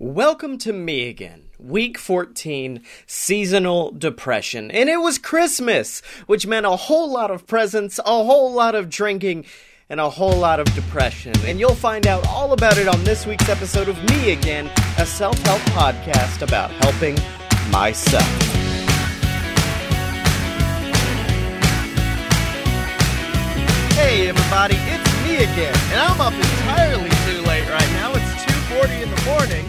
Welcome to me again. Week 14, seasonal depression. And it was Christmas, which meant a whole lot of presents, a whole lot of drinking, and a whole lot of depression. And you'll find out all about it on this week's episode of Me Again, a self help podcast about helping myself. Hey everybody, it's me again, and I'm up entirely too late right now. It's 2:40 in the morning,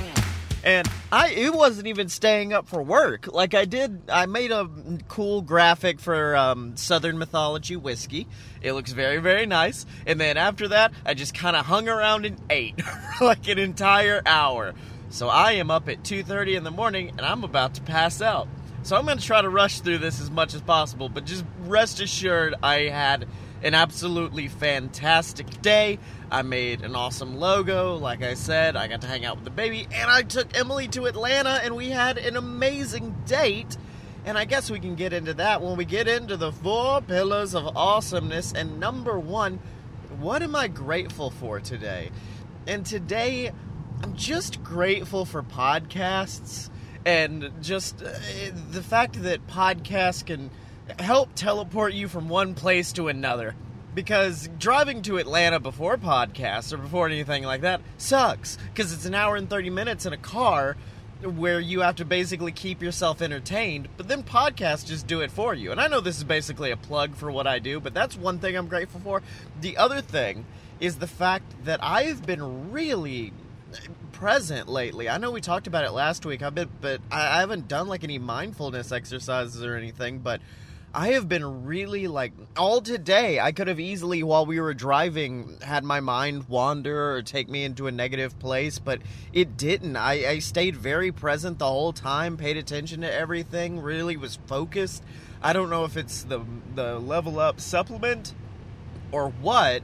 and I it wasn't even staying up for work. Like I did, I made a cool graphic for um, Southern Mythology whiskey. It looks very very nice. And then after that, I just kind of hung around and ate like an entire hour. So I am up at 2:30 in the morning, and I'm about to pass out. So I'm going to try to rush through this as much as possible, but just rest assured I had an absolutely fantastic day. I made an awesome logo, like I said. I got to hang out with the baby, and I took Emily to Atlanta, and we had an amazing date. And I guess we can get into that when we get into the four pillars of awesomeness. And number one, what am I grateful for today? And today, I'm just grateful for podcasts and just uh, the fact that podcasts can help teleport you from one place to another. Because driving to Atlanta before podcasts or before anything like that sucks. Because it's an hour and 30 minutes in a car where you have to basically keep yourself entertained, but then podcasts just do it for you. And I know this is basically a plug for what I do, but that's one thing I'm grateful for. The other thing is the fact that I've been really present lately. I know we talked about it last week, I've been, but I haven't done like any mindfulness exercises or anything, but I have been really like all today. I could have easily, while we were driving, had my mind wander or take me into a negative place, but it didn't. I, I stayed very present the whole time, paid attention to everything, really was focused. I don't know if it's the the level up supplement or what,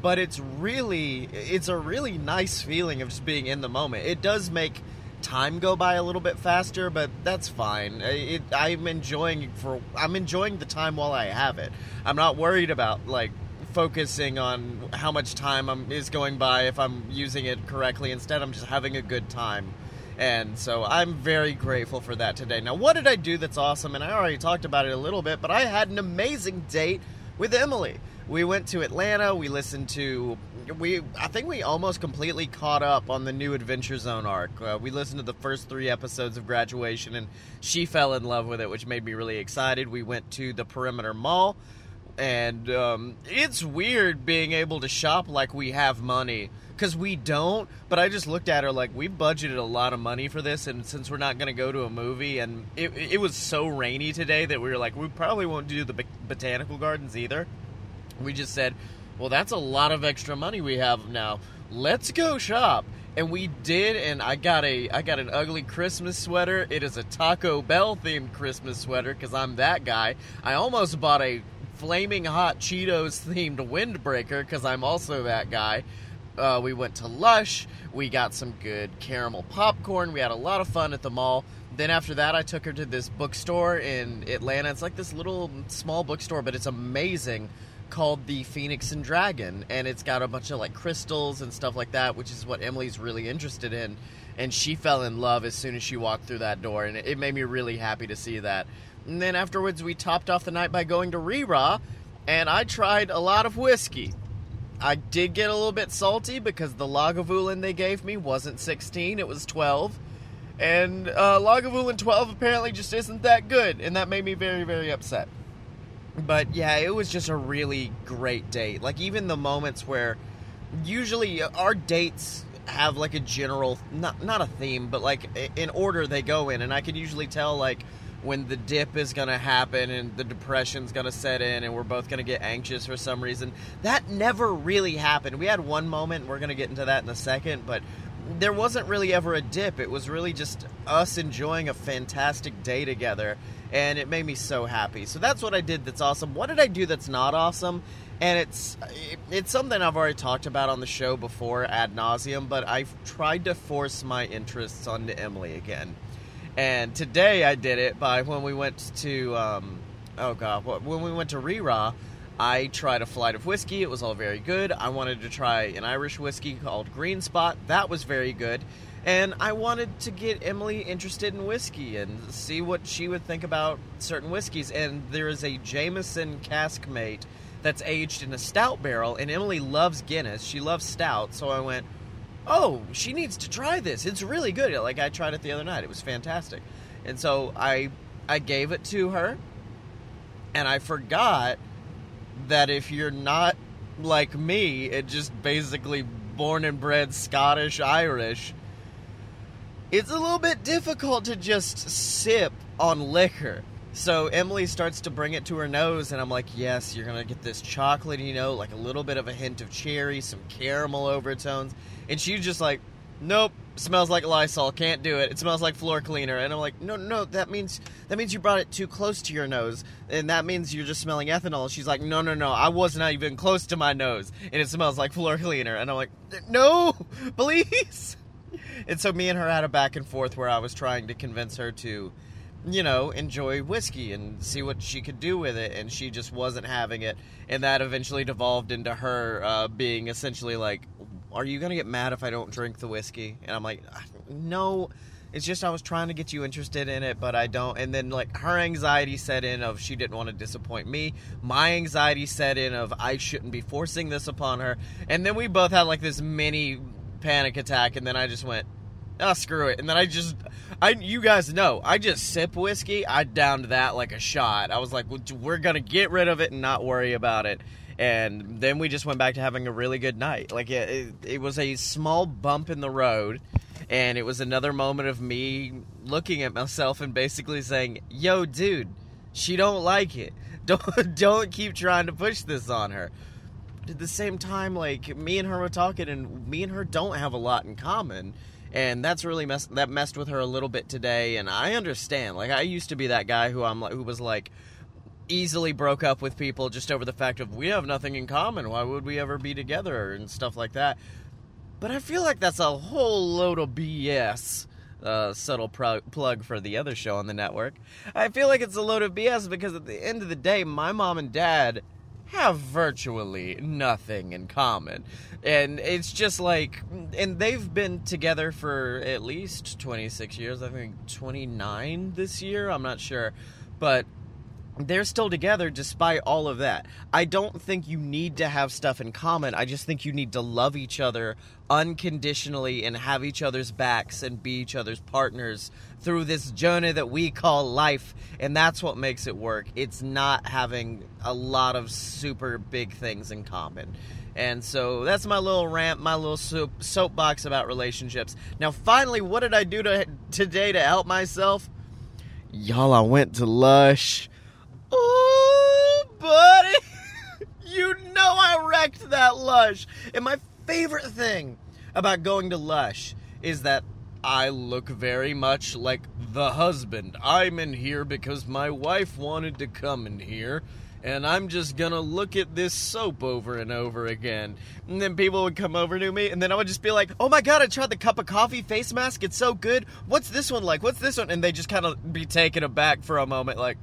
but it's really it's a really nice feeling of just being in the moment. It does make time go by a little bit faster, but that's fine. It, I'm enjoying for I'm enjoying the time while I have it. I'm not worried about like focusing on how much time I'm, is going by if I'm using it correctly. Instead, I'm just having a good time. And so I'm very grateful for that today. Now, what did I do that's awesome? And I already talked about it a little bit, but I had an amazing date with Emily. We went to Atlanta. We listened to we I think we almost completely caught up on the new Adventure Zone arc. Uh, we listened to the first three episodes of Graduation, and she fell in love with it, which made me really excited. We went to the Perimeter Mall, and um, it's weird being able to shop like we have money because we don't. But I just looked at her like we budgeted a lot of money for this, and since we're not going to go to a movie, and it, it was so rainy today that we were like, we probably won't do the botanical gardens either. We just said, well, that's a lot of extra money we have now. Let's go shop. And we did, and I got a I got an ugly Christmas sweater. It is a Taco Bell themed Christmas sweater because I'm that guy. I almost bought a flaming hot Cheetos themed windbreaker because I'm also that guy. Uh, we went to Lush. We got some good caramel popcorn. We had a lot of fun at the mall. Then after that, I took her to this bookstore in Atlanta. It's like this little small bookstore, but it's amazing called the Phoenix and Dragon, and it's got a bunch of like crystals and stuff like that, which is what Emily's really interested in. And she fell in love as soon as she walked through that door, and it made me really happy to see that. And then afterwards, we topped off the night by going to Rira, and I tried a lot of whiskey. I did get a little bit salty because the Lagavulin they gave me wasn't 16, it was 12. And uh, Lagavulin 12 apparently just isn't that good, and that made me very, very upset but yeah, it was just a really great date. Like even the moments where usually our dates have like a general not not a theme, but like in order they go in and I can usually tell like when the dip is going to happen and the depression's going to set in and we're both going to get anxious for some reason. That never really happened. We had one moment, we're going to get into that in a second, but there wasn't really ever a dip. It was really just us enjoying a fantastic day together and it made me so happy. So that's what I did that's awesome. What did I do that's not awesome? And it's it's something I've already talked about on the show before ad nauseum, but I've tried to force my interests onto Emily again. And today I did it by when we went to um, oh god, when we went to Rira, I tried a flight of whiskey. It was all very good. I wanted to try an Irish whiskey called Green Spot. That was very good. And I wanted to get Emily interested in whiskey and see what she would think about certain whiskeys. And there is a Jameson caskmate that's aged in a stout barrel, and Emily loves Guinness. She loves stout, so I went, "Oh, she needs to try this. It's really good." Like I tried it the other night. It was fantastic. And so I I gave it to her, and I forgot that if you're not like me, it just basically born and bred Scottish Irish, it's a little bit difficult to just sip on liquor. So Emily starts to bring it to her nose, and I'm like, yes, you're gonna get this chocolatey note, like a little bit of a hint of cherry, some caramel overtones. And she's just like, nope, smells like Lysol, can't do it. It smells like floor cleaner. And I'm like, no, no, that means that means you brought it too close to your nose, and that means you're just smelling ethanol. She's like, no, no, no, I was not even close to my nose, and it smells like floor cleaner. And I'm like, no, please. And so me and her had a back and forth where I was trying to convince her to you know, enjoy whiskey and see what she could do with it. And she just wasn't having it. And that eventually devolved into her uh, being essentially like, Are you to get mad if I don't drink the whiskey? And I'm like, No. It's just I was trying to get you interested in it, but I don't. And then, like, her anxiety set in of she didn't want to disappoint me. My anxiety set in of I shouldn't be forcing this upon her. And then we both had, like, this mini panic attack. And then I just went, oh screw it. And then i just i you guys know i just sip whiskey i downed that like a shot. I was like we're gonna get rid of it and not worry about it. And then we just went back to having a really good night. Like it, it, it was a small bump in the road and it was another moment of me looking at myself and basically saying yo dude she don't like it. Don't don't keep trying to push this on her at the same time like me and her were talking and me and her don't have a lot in common and that's really messed that messed with her a little bit today and i understand. Like i used to be that guy who i'm like who was like easily broke up with people just over the fact of we have nothing in common. Why would we ever be together? and stuff like that. But i feel like that's a whole load of bs uh, subtle pro- plug for the other show on the network. I feel like it's a load of BS because at the end of the day, my mom and dad have virtually nothing in common. And it's just like, and they've been together for at least 26 years, I think 29 this year, I'm not sure. But they're still together despite all of that. I don't think you need to have stuff in common. I just think you need to love each other unconditionally and have each other's backs and be each other's partners through this journey that we call life. And that's what makes it work. It's not having a lot of super big things in common. And so that's my little rant, my little soap, soapbox about relationships. Now, finally, what did I do to, today to help myself? Y'all, I went to Lush Oh, buddy. you know I wrecked that Lush. And my favorite thing about going to Lush is that I look very much like the husband. I'm in here because my wife wanted to come in here. And I'm just gonna look at this soap over and over again. And then people would come over to me, and then I would just be like, oh my god, I tried the cup of coffee face mask. It's so good. What's this one like? What's this one? And they just kind of be taken aback for a moment, like,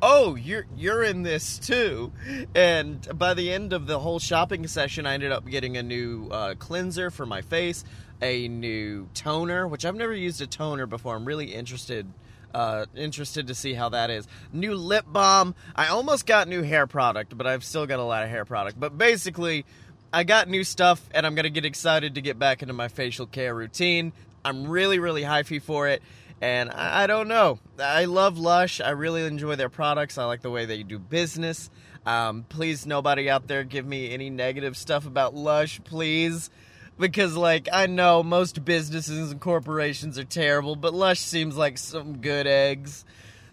oh you're you're in this too and by the end of the whole shopping session i ended up getting a new uh, cleanser for my face a new toner which i've never used a toner before i'm really interested uh, interested to see how that is new lip balm i almost got new hair product but i've still got a lot of hair product but basically i got new stuff and i'm gonna get excited to get back into my facial care routine i'm really really hyphy for it and I, don't know. I love Lush. I really enjoy their products. I like the way they do business. Um, please, nobody out there give me any negative stuff about Lush, please. Because, like, I know most businesses and corporations are terrible, but Lush seems like some good eggs.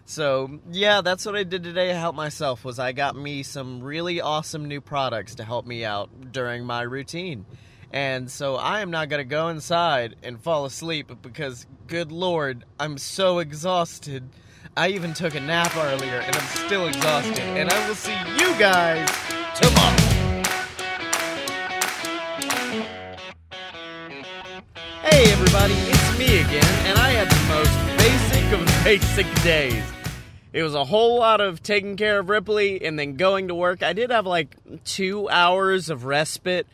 So, yeah, that's what I did today to help myself was I got me some really awesome new products to help me out during my routine. And so I am not going to go inside and fall asleep because, good lord, I'm so exhausted. I even took a nap earlier and I'm still exhausted. And I will see you guys tomorrow. Hey everybody, it's me again, and I had the most basic of basic days. It was a whole lot of taking care of Ripley and then going to work. I did have like two hours of respite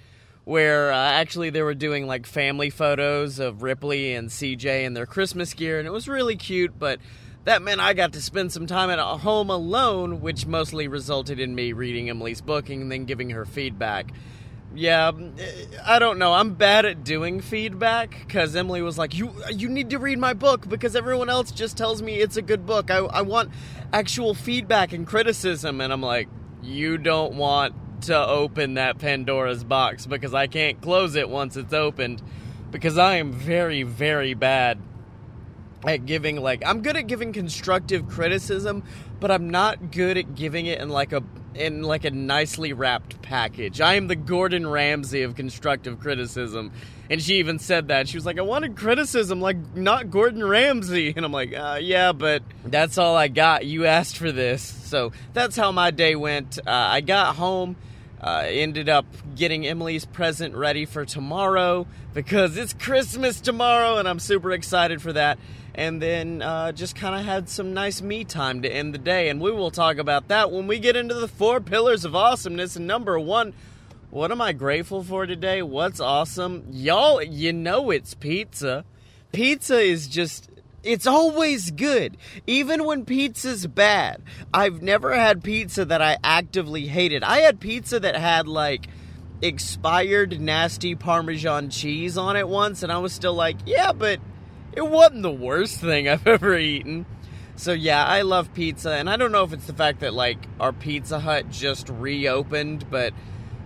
where uh, actually they were doing like family photos of Ripley and CJ in their Christmas gear, and it was really cute, but that meant I got to spend some time at home alone, which mostly resulted in me reading Emily's book and then giving her feedback. Yeah, mm, I don't know. I'm bad at doing feedback because Emily was like, "You you need to read my book because everyone else just tells me it's a good book. I I want actual feedback and criticism." And I'm like, "You don't want to open that Pandora's box because I can't close it once it's opened because I am very very bad at giving like I'm good at giving constructive criticism, but I'm not good at giving it in like a in like a nicely wrapped package. I am the Gordon Ramsay of constructive criticism. And she even said that. She was like, I wanted criticism, like not Gordon Ramsay. And I'm like, uh, yeah, but that's all I got. You asked for this. So that's how my day went. Uh, I got home uh, ended up getting Emily's present ready for tomorrow because it's Christmas tomorrow and I'm super excited for that. And then uh, just kind of had some nice me time to end the day. And we will talk about that when we get into the four pillars of awesomeness. And number one, what am I grateful for today? What's awesome? Y'all, you know it's pizza. Pizza is just it's always good, even when pizza's bad. I've never had pizza that I actively hated. I had pizza that had like expired nasty Parmesan cheese on it once, and I was still like, yeah, but it wasn't the worst thing I've ever eaten. So yeah, I love pizza, and I don't know if it's the fact that like our Pizza Hut just reopened, but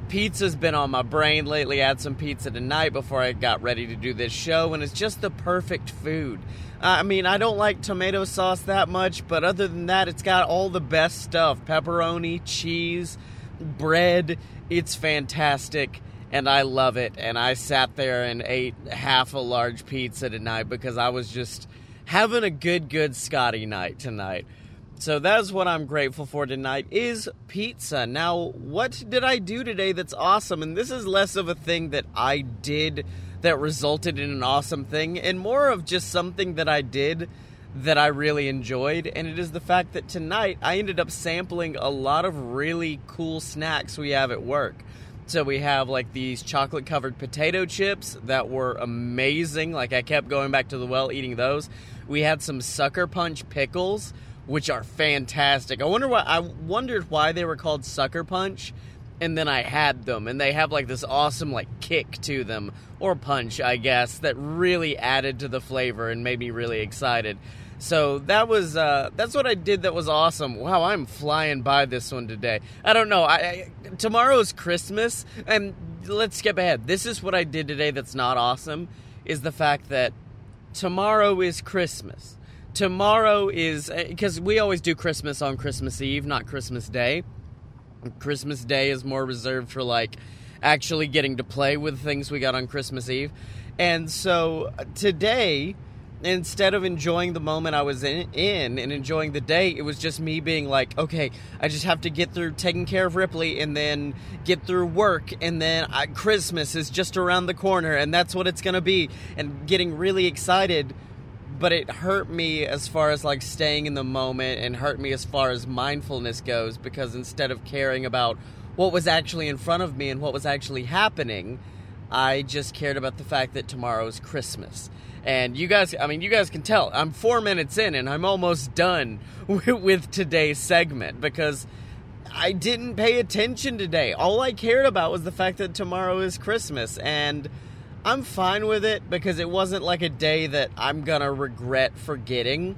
pizza's been on my brain lately. I had some pizza tonight before I got ready to do this show, and it's just the perfect food. I mean, I don't like tomato sauce that much, but other than that, it's got all the best stuff pepperoni, cheese, bread. It's fantastic, and I love it. And I sat there and ate half a large pizza tonight because I was just having a good, good Scotty night tonight. So that's what I'm grateful for tonight is pizza. Now, what did I do today that's awesome? And this is less of a thing that I did that resulted in an awesome thing and more of just something that I did that I really enjoyed. And it is the fact that tonight I ended up sampling a lot of really cool snacks we have at work. So we have like these chocolate covered potato chips that were amazing. Like I kept going back to the well eating those. We had some sucker punch pickles, which are fantastic. I wonder why I wondered why they were called sucker punch and then I had them, and they have like this awesome like kick to them or punch, I guess, that really added to the flavor and made me really excited. So that was uh, that's what I did. That was awesome. Wow, I'm flying by this one today. I don't know. I, I tomorrow is Christmas, and let's skip ahead. This is what I did today. That's not awesome. Is the fact that tomorrow is Christmas. Tomorrow is because we always do Christmas on Christmas Eve, not Christmas Day. Christmas Day is more reserved for like actually getting to play with things we got on Christmas Eve. And so today, instead of enjoying the moment I was in, in, and enjoying the day, it was just me being like, okay, I just have to get through taking care of Ripley and then get through work, and then I, Christmas is just around the corner, and that's what it's gonna be. And getting really excited but it hurt me as far as like staying in the moment and hurt me as far as mindfulness goes because instead of caring about what was actually in front of me and what was actually happening, I just cared about the fact that tomorrow is Christmas. And you guys, I mean, you guys can tell I'm four minutes in and I'm almost done with, with today's segment because I didn't pay attention today. All I cared about was the fact that tomorrow is Christmas. And I'm fine with it because it wasn't like a day that I'm gonna regret forgetting.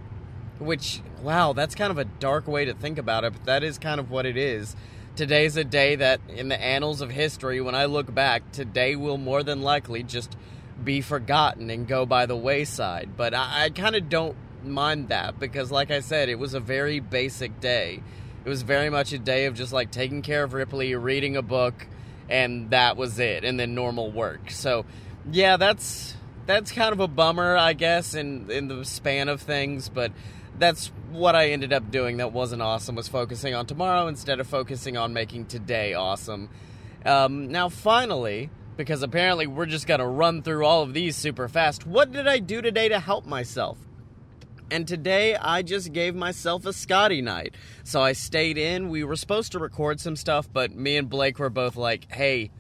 Which, wow, that's kind of a dark way to think about it, but that is kind of what it is. Today's a day that, in the annals of history, when I look back, today will more than likely just be forgotten and go by the wayside. But I, I kind of don't mind that because, like I said, it was a very basic day. It was very much a day of just like taking care of Ripley, reading a book, and that was it, and then normal work. So, yeah, that's that's kind of a bummer, I guess, in in the span of things, but that's what I ended up doing that wasn't awesome was focusing on tomorrow instead of focusing on making today awesome. Um, now, finally, because apparently we're just gonna run through all of these super fast. What did I do today to help myself? And today I just gave myself a Scotty night. So I stayed in. We were supposed to record some stuff, but me and Blake were both like, hey,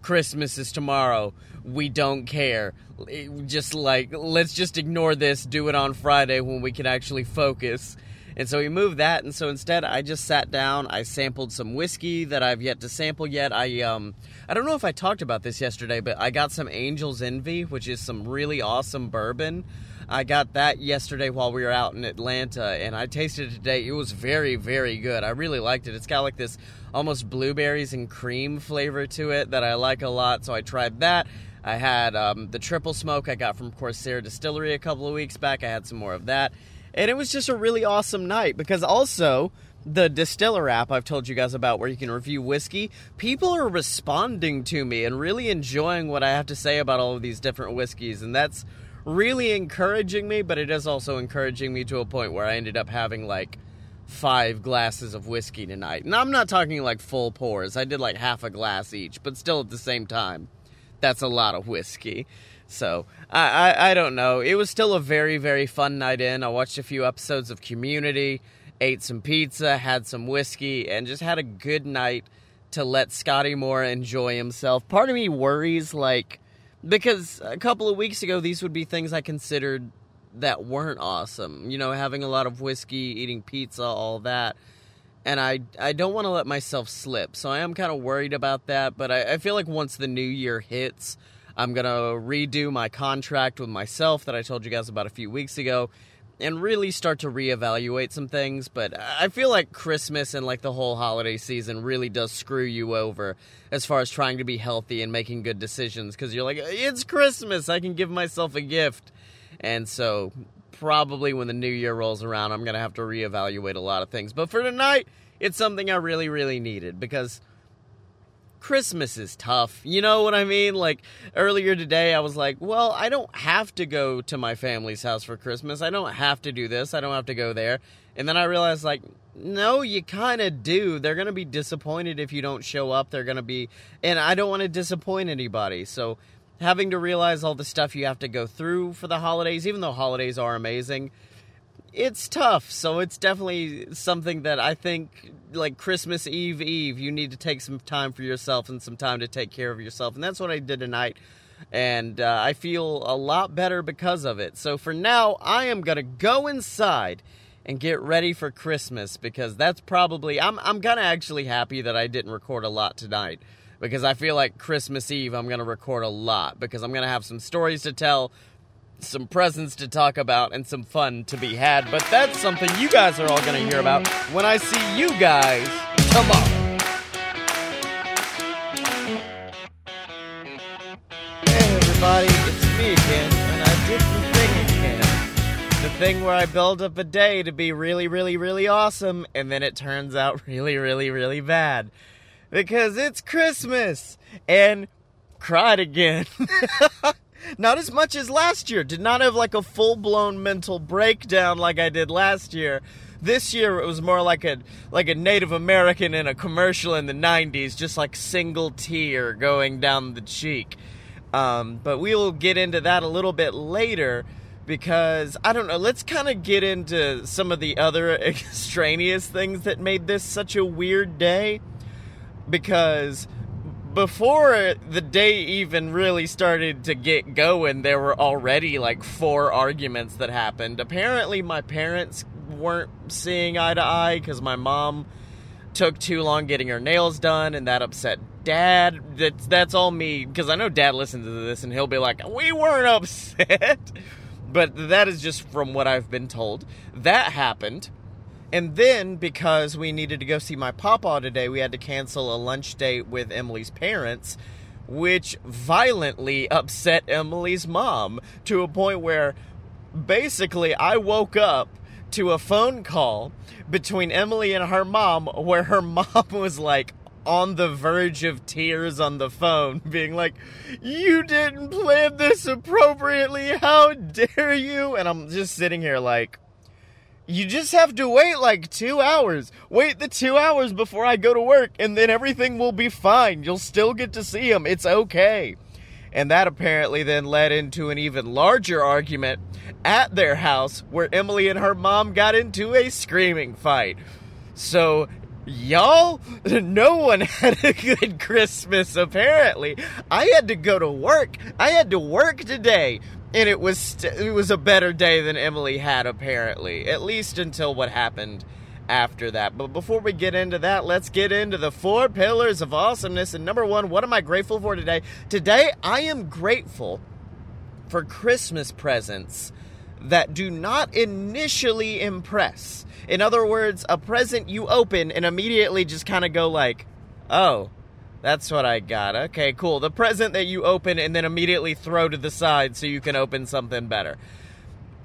Christmas is tomorrow. We don't care. Eh, just like, let's just ignore this, do it on Friday when we can actually focus. And so we moved that, and so instead I just sat down, I sampled some whiskey that I've yet to sample yet. I um I don't know if I talked about this yesterday, but I got some Angel's Envy, which is some really awesome bourbon. I got that yesterday while we were out in Atlanta, and I tasted it today. It was very, very good. I really liked it. It's got like this almost blueberries and cream flavor to it that I like a lot, so I tried that. I had um, the triple smoke I got from Corsair Distillery a couple of weeks back. I had some more of that. And it was just a really awesome night because also the distiller app I've told you guys about where you can review whiskey, people are responding to me and really enjoying what I have to say about all of these different whiskeys. And that's really encouraging me, but it is also encouraging me to a point where I ended up having like five glasses of whiskey tonight. And I'm not talking like full pours, I did like half a glass each, but still at the same time, that's a lot of whiskey. So I, I, I don't know. It was still a very very fun night in. I watched a few episodes of Community, ate some pizza, had some whiskey, and just had a good night to let Scotty Moore enjoy himself. Part of me worries like because a couple of weeks ago these would be things I considered that weren't awesome. You know, having a lot of whiskey, eating pizza, all that. And I, I don't want to let myself slip. So I am kind of worried about that. But I, I feel like once the new year hits, I'm going to redo my contract with myself that I told you guys about a few weeks ago and really start to reevaluate some things. But I feel like Christmas and like the whole holiday season really does screw you over as far as trying to be healthy and making good decisions because you're like, it's Christmas, I can give myself a gift. And so, probably when the new year rolls around, I'm going to have to reevaluate a lot of things. But for tonight, it's something I really, really needed because Christmas is tough. You know what I mean? Like earlier today, I was like, well, I don't have to go to my family's house for Christmas. I don't have to do this. I don't have to go there. And then I realized, like, no, you kind of do. They're going to be disappointed if you don't show up. They're going to be, and I don't want to disappoint anybody. So having to realize all the stuff you have to go through for the holidays, even though holidays are amazing, it's tough. So it's definitely something that I think, like Christmas Eve Eve, you need to take some time for yourself and some time to take care of yourself. And that's what I did tonight. And uh, I feel a lot better because of it. So for now, I am going to go inside and get ready for Christmas because that's probably, I'm, I'm kind of actually happy that I didn't record a lot tonight because I feel like Christmas Eve I'm going to record a lot because I'm going to have some stories to tell some presents to talk about and some fun to be had. But that's something you guys are all going to hear about when I see you guys tomorrow. Hey everybody, it's me again, and I did the thing again. The thing where I build up a day to be really, really, really awesome, and then it turns out really, really, really bad. Because it's Christmas! And cried again. Not as much as last year. Did not have like a full blown mental breakdown like I did last year. This year it was more like a like a Native American in a commercial in the '90s, just like single tear going down the cheek. Um, but we will get into that a little bit later because I don't know. Let's kind of get into some of the other extraneous things that made this such a weird day. Because before the day even really started to get going, there were already like four arguments that happened. Apparently, my parents weren't seeing eye to eye because my mom took too long getting her nails done, and that upset dad. That's that's all me because I know dad listens to this, and he'll be like, "We weren't upset," but that is just from what I've been told. That happened. And then, because we needed to go see my papa today, we had to cancel a lunch date with Emily's parents, which violently upset Emily's mom to a point where basically I woke up to a phone call between Emily and her mom where her mom was like on the verge of tears on the phone, being like, You didn't plan this appropriately. How dare you? And I'm just sitting here like, you just have to wait like two hours. Wait the two hours before I go to work, and then everything will be fine. You'll still get to see him. It's okay. And that apparently then led into an even larger argument at their house where Emily and her mom got into a screaming fight. So y'all, no one had a good Christmas apparently. I had to go to work. I had to work today. And it was st- it was a better day than Emily had apparently, at least until what happened after that. But before we get into that, let's get into the four pillars of awesomeness. And number 1, what am I grateful for today? Today I am grateful for Christmas presents that do not initially impress. In other words, a present you open and immediately just kind of go like, "Oh, that's what I got. Okay, cool. The present that you open and then immediately throw to the side so you can open something better."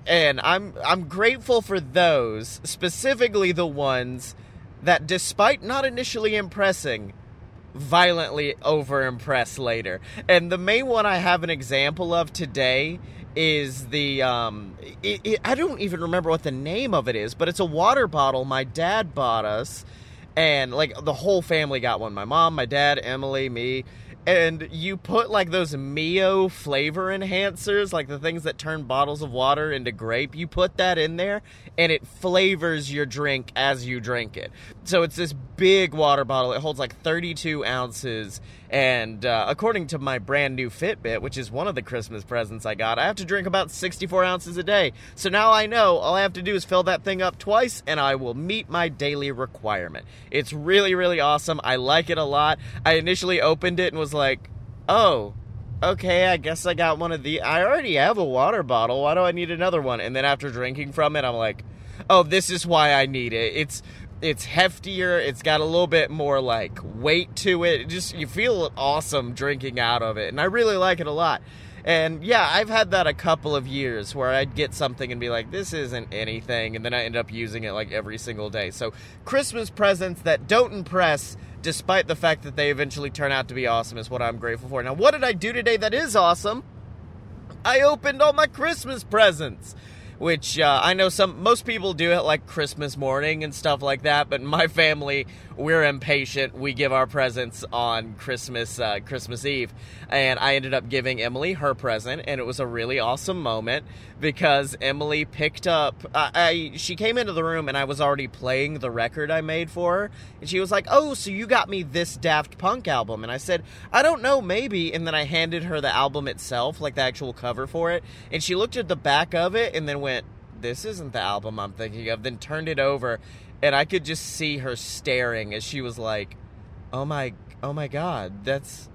And I'm I'm grateful for those, specifically the ones that despite not initially impressing, violently over impress later. And the main one I have an example of today is the um it, it, I don't even remember what the name of it is, but it's a water bottle my dad bought us and like the whole family got one. My mom, my dad, Emily, me. And you put like those Mio flavor enhancers, like the things that turn bottles of water into grape. You put that in there and it flavors your drink as you drink it. So it's this big water bottle. It holds like 32 ounces and uh, according to my brand new Fitbit, which is one of the Christmas presents I got, I have to drink about 64 ounces a day. So now I know all I have to do is fill that thing up twice and I will meet my daily requirement. It's really, really awesome. I like it a lot. I initially opened it and was like, oh, okay, I guess I got one of the. I already have a water bottle. Why do I need another one? And then after drinking from it, I'm like, oh, this is why I need it. It's it's heftier. It's got a little bit more like weight to it. Just you feel awesome drinking out of it, and I really like it a lot. And yeah, I've had that a couple of years where I'd get something and be like, this isn't anything, and then I end up using it like every single day. So, Christmas presents that don't impress, despite the fact that they eventually turn out to be awesome, is what I'm grateful for. Now, what did I do today that is awesome? I opened all my Christmas presents which uh, I know some most people do it like Christmas morning and stuff like that. But my family, we're impatient. We give our presents on Christmas uh, Christmas Eve, and I ended up giving Emily her present, and it was a really awesome moment because Emily picked up. I she came into the room and I was already playing the record I made for her, and she was like, "Oh, so you got me this Daft Punk album?" And I said, "I don't know, maybe." And then I handed her the album itself, like the actual cover for it, and she looked at the back of it and then went went, This isn't the album I'm thinking of, then turned it over, and I could just see her staring as she was like, Oh my oh my god, that's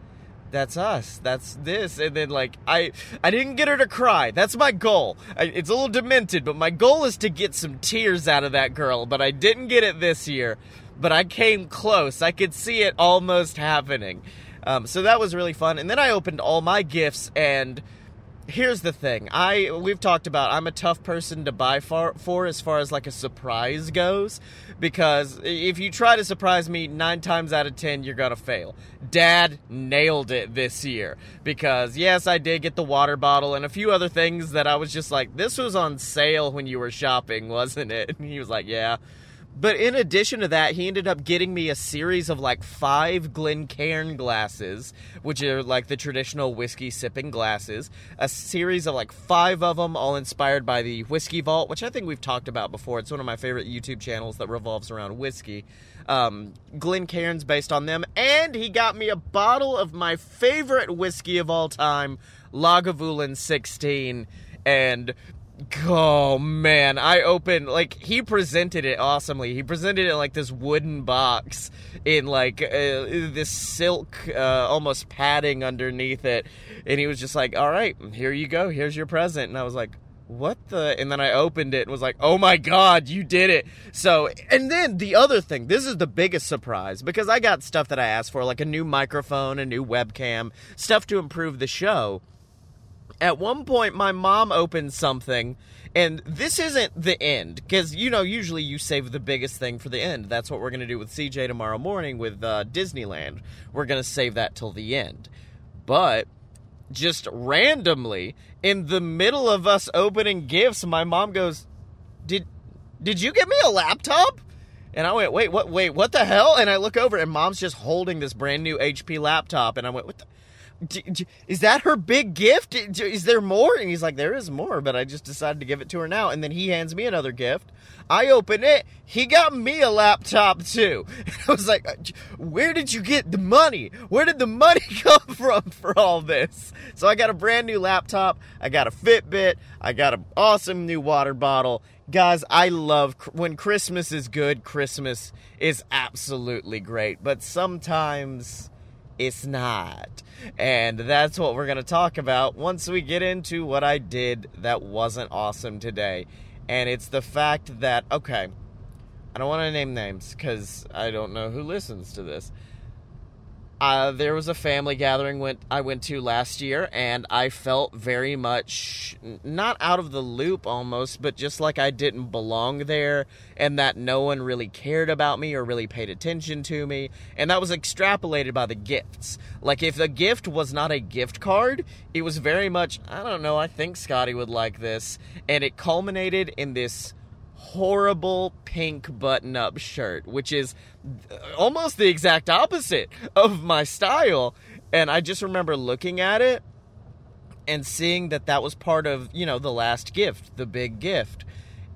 that's us that's this and then like i i didn't get her to cry. That's my goal. I, it's a little demented but my goal is to get some tears out of that girl but i didn't get it this year but i came close. I could see it almost happening. Um, so that was really fun and then i opened all my gifts and here's the thing. I we've talked about i'm a tough person to buy for, for as far as like a surprise goes because if you try to surprise me nine times out of ten you're gonna fail. Dad nailed it this year because yes i did get the water bottle and a few other things that i was just like this was on sale when you were shopping wasn't it? And he was like yeah but in addition to that, he ended up getting me a series of like five Glencairn glasses, which are like the traditional whiskey sipping glasses. A series of like five of them, all inspired by the Whiskey Vault, which I think we've talked about before. It's one of my favorite YouTube channels that revolves around whiskey. Um, Glencairn's based on them. And he got me a bottle of my favorite whiskey of all time, Lagavulin 16. And Oh man, I opened like he presented it awesomely. He presented it like this wooden box in like uh, this silk, uh, almost padding underneath it, and he was just like, "All right, here you go. Here's your present." And I was like, "What the?" And then I opened it and was like, "Oh my god, you did it!" So, and then the other thing, this is the biggest surprise because I got stuff that I asked for, like a new microphone, a new webcam, stuff to improve the show at one point my mom opened something and this isn't the end because you know usually you save the biggest thing for the end that's what we're going to do with cj tomorrow morning with uh, disneyland we're going to save that till the end but just randomly in the middle of us opening gifts my mom goes did did you get me a laptop and I went, wait, what? Wait, what the hell? And I look over, and mom's just holding this brand new HP laptop, and I went, what the? Is that her big gift? Is there more? And he's like, there is more, but I just decided to give it to her now. And then he hands me another gift. I open it. He got me a laptop too. I was like, "Uh, where did you get the money? Where did the money come from for all this? So I got a brand new laptop. I got a Fitbit. I got an awesome new water bottle. Guys, I love when Christmas is good, Christmas is absolutely great. But sometimes it's not. And that's what we're going to talk about once we get into what I did that wasn't awesome today. And it's the fact that, okay, I don't want to name names because I don't know who listens to this. Uh, there was a family gathering went I went to last year, and I felt very much not out of the loop almost, but just like I didn't belong there, and that no one really cared about me or really paid attention to me, and that was extrapolated by the gifts. Like if the gift was not a gift card, it was very much I don't know. I think Scotty would like this, and it culminated in this horrible pink button up shirt, which is almost the exact opposite of my style. And I just remember looking at it and seeing that that was part of, you know, the last gift, the big gift.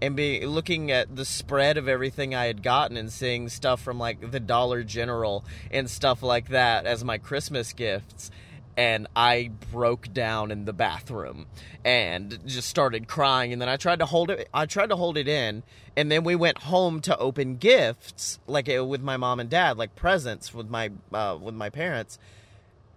And be looking at the spread of everything I had gotten and seeing stuff from like the Dollar General and stuff like that as my Christmas gifts and I broke down in the bathroom and just started crying. And then I tried to hold it I tried to hold it in and then we went home to open gifts like uh, with my mom and dad like presents with my uh, with my parents.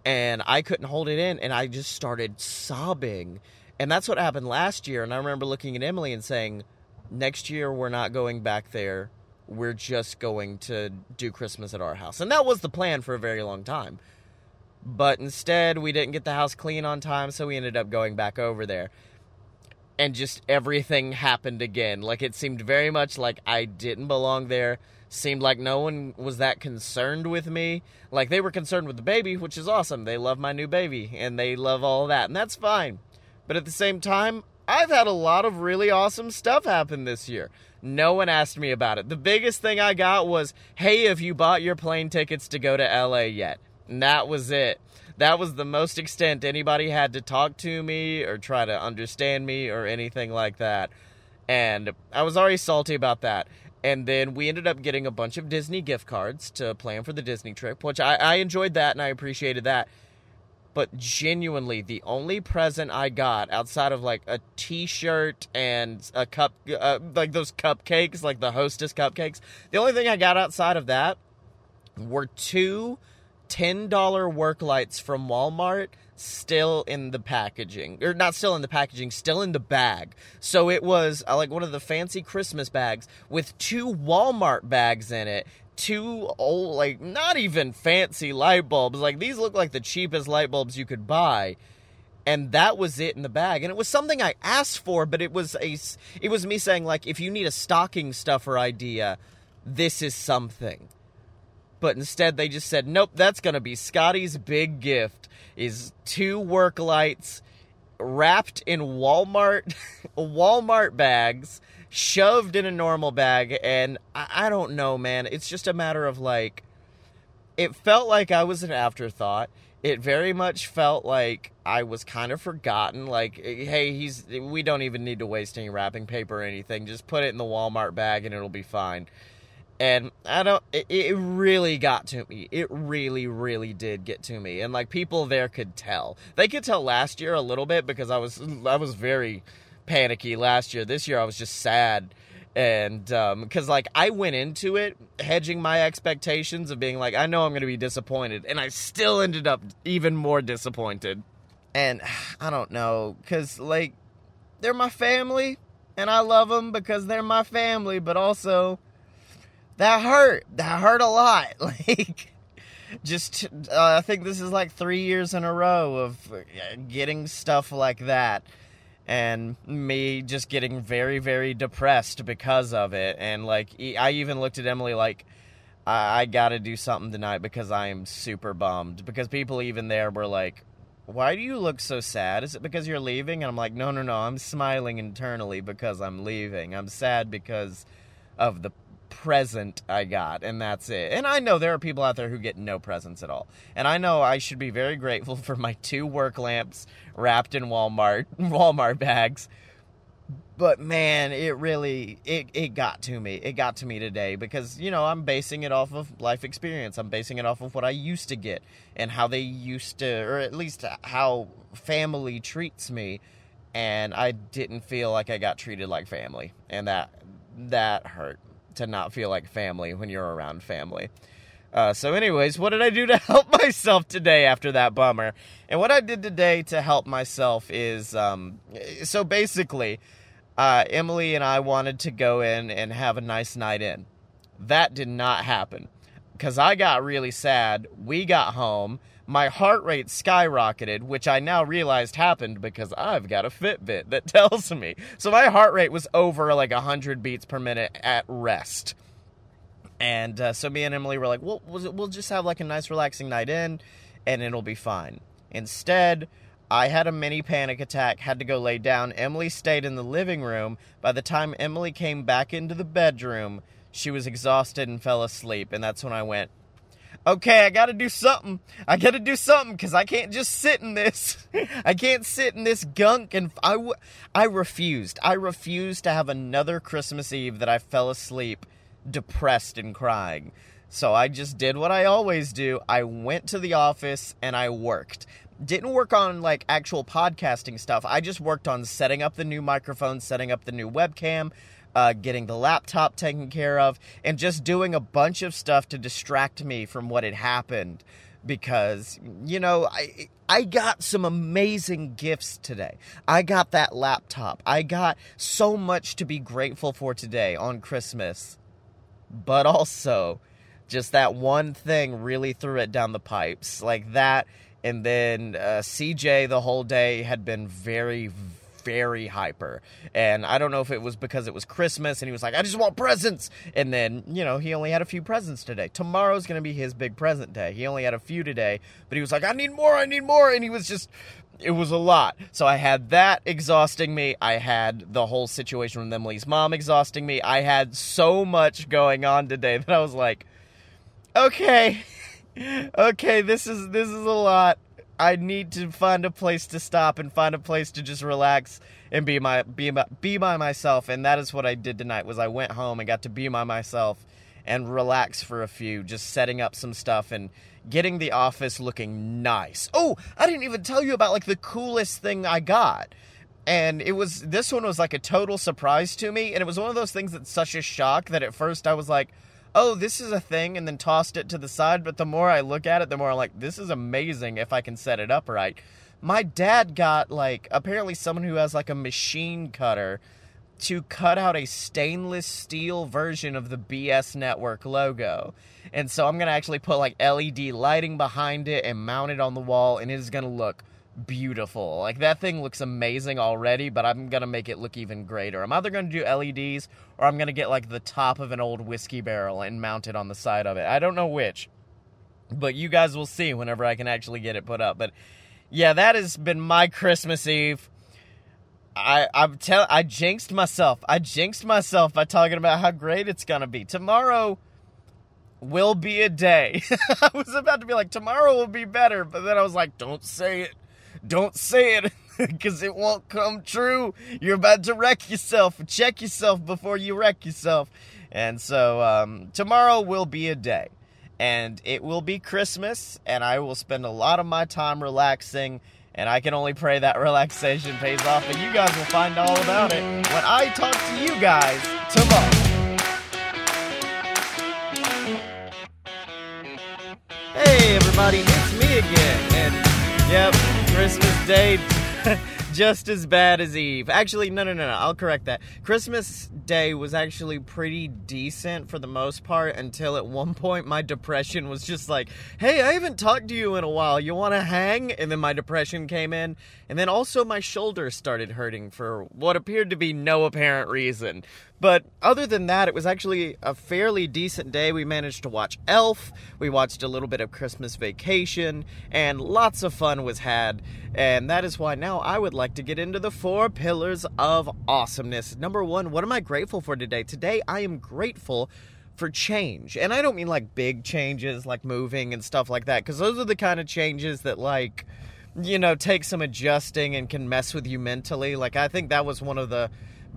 And I couldn't hold it in and I just started sobbing. And that's what happened last year. And I remember looking at Emily and saying next year we're not going back there. We're just going to do Christmas at our house. And that was the plan for a very long time but instead we didn't get the house clean on time so we ended up going back over there. And just everything happened again. Like it seemed very much like i didn't belong there. Seemed like no one was that concerned with me. Like they were concerned with the baby which is awesome. They love my new baby and they love all that and that's fine. But at the same time i've had a lot of really awesome stuff happen this year. No one asked me about it. The biggest thing i got was hey have you bought your plane tickets to go to la yet and that was it. That was the most extent anybody had to talk to me or try to understand me or anything like that. And I was already salty about that. And then we ended up getting a bunch of Disney gift cards to plan for the Disney trip, which I, I enjoyed that and I appreciated that. But genuinely, the only present I got outside of like a T-shirt and a cup, uh, like those cupcakes, like the Hostess cupcakes, the only thing I got outside of that were two $10 work lights from Walmart still in the packaging or not still in the packaging still in the bag. So it was uh, like one of the fancy christmas bags with two walmart bags in it two old like not even fancy light bulbs. Like these look like the cheapest light bulbs you could buy. And that was it in the bag. And it was something i asked for but it was a it was me saying like if you need a stocking stuffer idea this is something but instead they just said, nope, that's going to be Scotty's big gift is two work lights wrapped in Walmart Walmart bags, shoved in a normal bag and I, I don't know, man. It's just a matter of like it felt like I was an afterthought. It very much felt like I was kind of forgotten. Like, eh, hey, he's we don't even need to waste any wrapping paper or anything. Just put it in the Walmart bag and it'll be fine and I don't. It, it, really got to me. It really, really did get to me, and like people there could tell. They could tell last year a little bit because I was I was very panicky last year. This year I was just sad, and because um, like I went into it hedging my expectations of being like I know I'm going to be disappointed, and I still ended up even more disappointed. And I don't know because like they're my family, and I love them because they're my family, but also that hurt. That hurt a lot. Like, just, uh, I think this is like three years in a row of uh, getting stuff like that. And me just getting very, very depressed because of it. And like, I even looked at Emily like, I, I gotta do something tonight because I am super bummed. Because people even there were like, why do you look so sad? Is it because you're leaving? And I'm like, no, no, no. I'm smiling internally because I'm leaving. I'm sad because of the present I got, and that's it. And I know there are people out there who get no presents at all. And I know I should be very grateful for my two work lamps wrapped in Walmart Walmart bags. But man, it really it, it got to me. It got to me today because, you know, I'm basing it off of life experience. I'm basing it off of what I used to get and how they used to or at least how family treats me and I didn't feel like I got treated like family. And that that hurt to not feel like family when you're around family. Uh, so, anyways, what did I do to help myself today after that bummer? And what I did today to help myself is um, so basically, uh, Emily and I wanted to go in and have a nice night in. That did not happen because I got really sad. We got home. My heart rate skyrocketed, which I now realized happened because I've got a Fitbit that tells me. So my heart rate was over like 100 beats per minute at rest. And uh, so me and Emily were like, we'll, we'll just have like a nice relaxing night in and it'll be fine. Instead, I had a mini panic attack, had to go lay down. Emily stayed in the living room. By the time Emily came back into the bedroom, she was exhausted and fell asleep. And that's when I went, okay, I gotta do something. I gotta do something because I can't just sit in this. I can't sit in this gunk. And I, w- I refused. I refused to have another Christmas Eve that I fell asleep depressed and crying. So I just did what I always do. I went to the office and I worked. Didn't work on like actual podcasting stuff. I just worked on setting up the new microphone, setting up the new webcam, uh, getting the laptop taken care of, and just doing a bunch of stuff to distract me from what had happened. Because you know, I I got some amazing gifts today. I got that laptop. I got so much to be grateful for today on Christmas but also just that one thing really threw it down the pipes like that and then uh, cj the whole day had been very very hyper and i don't know if it was because it was christmas and he was like i just want presents and then you know he only had a few presents today tomorrow's going to be his big present day he only had a few today but he was like i need more i need more and he was just it was a lot. So I had that exhausting me. I had the whole situation with Emily's mom exhausting me. I had so much going on today that I was like, okay, okay, this is this is a lot. I need to find a place to stop and find a place to just relax and be my be my, be by myself. And that is what I did tonight. Was I went home and got to be by myself and relax for a few, just setting up some stuff and getting the office looking nice. Oh, I didn't even tell you about like the coolest thing I got. And it was this one was like a total surprise to me and it was one of those things that's such a shock that at first I was like, "Oh, this is a thing," and then tossed it to the side, but the more I look at it, the more I'm like, "This is amazing if I can set it up right." My dad got like apparently someone who has like a machine cutter to cut out a stainless steel version of the BS Network logo. And so I'm going to actually put like LED lighting behind it and mount it on the wall, and it is going to look beautiful. Like that thing looks amazing already, but I'm to make it look even greater. I'm either to do LEDs or I'm to get like the top of an old whiskey barrel and mount it on the side of it. I don't know which. But you guys will see whenever I can actually get it put up. But yeah, that has been my Christmas Eve. I I'm tell I jinxed myself. I jinxed myself by talking about how great it's gonna be. Tomorrow will be a day. I was about to be like, tomorrow will be better, but then I was like, don't say it. Don't say it because it won't come true. You're about to wreck yourself. Check yourself before you wreck yourself. And so um, tomorrow will be a day. And it will be Christmas, and I will spend a lot of my time relaxing and I can only pray that relaxation pays off, and you guys will find all about it when I talk to you guys tomorrow. Hey everybody, it's me again, and yep, Christmas Day just as bad as Eve. Actually, no, no, no, no. I'll correct that. Christmas Day was actually pretty decent for the most part until at one point my depression was just like, hey, I haven't talked to you in a while. You want to hang? And then my depression came in. And then also my shoulder started hurting for what appeared to be no apparent reason. But other than that, it was actually a fairly decent day. We managed to watch Elf, we watched a little bit of Christmas Vacation, and lots of fun was had. And that is why now I would like to get into the four pillars of awesomeness. Number one, what am I grateful for today? Today, I am grateful for change. And I don't mean like big changes like moving and stuff like that cuz those are the kind of changes that like you know take some adjusting and can mess with you mentally. Like I think that was one of the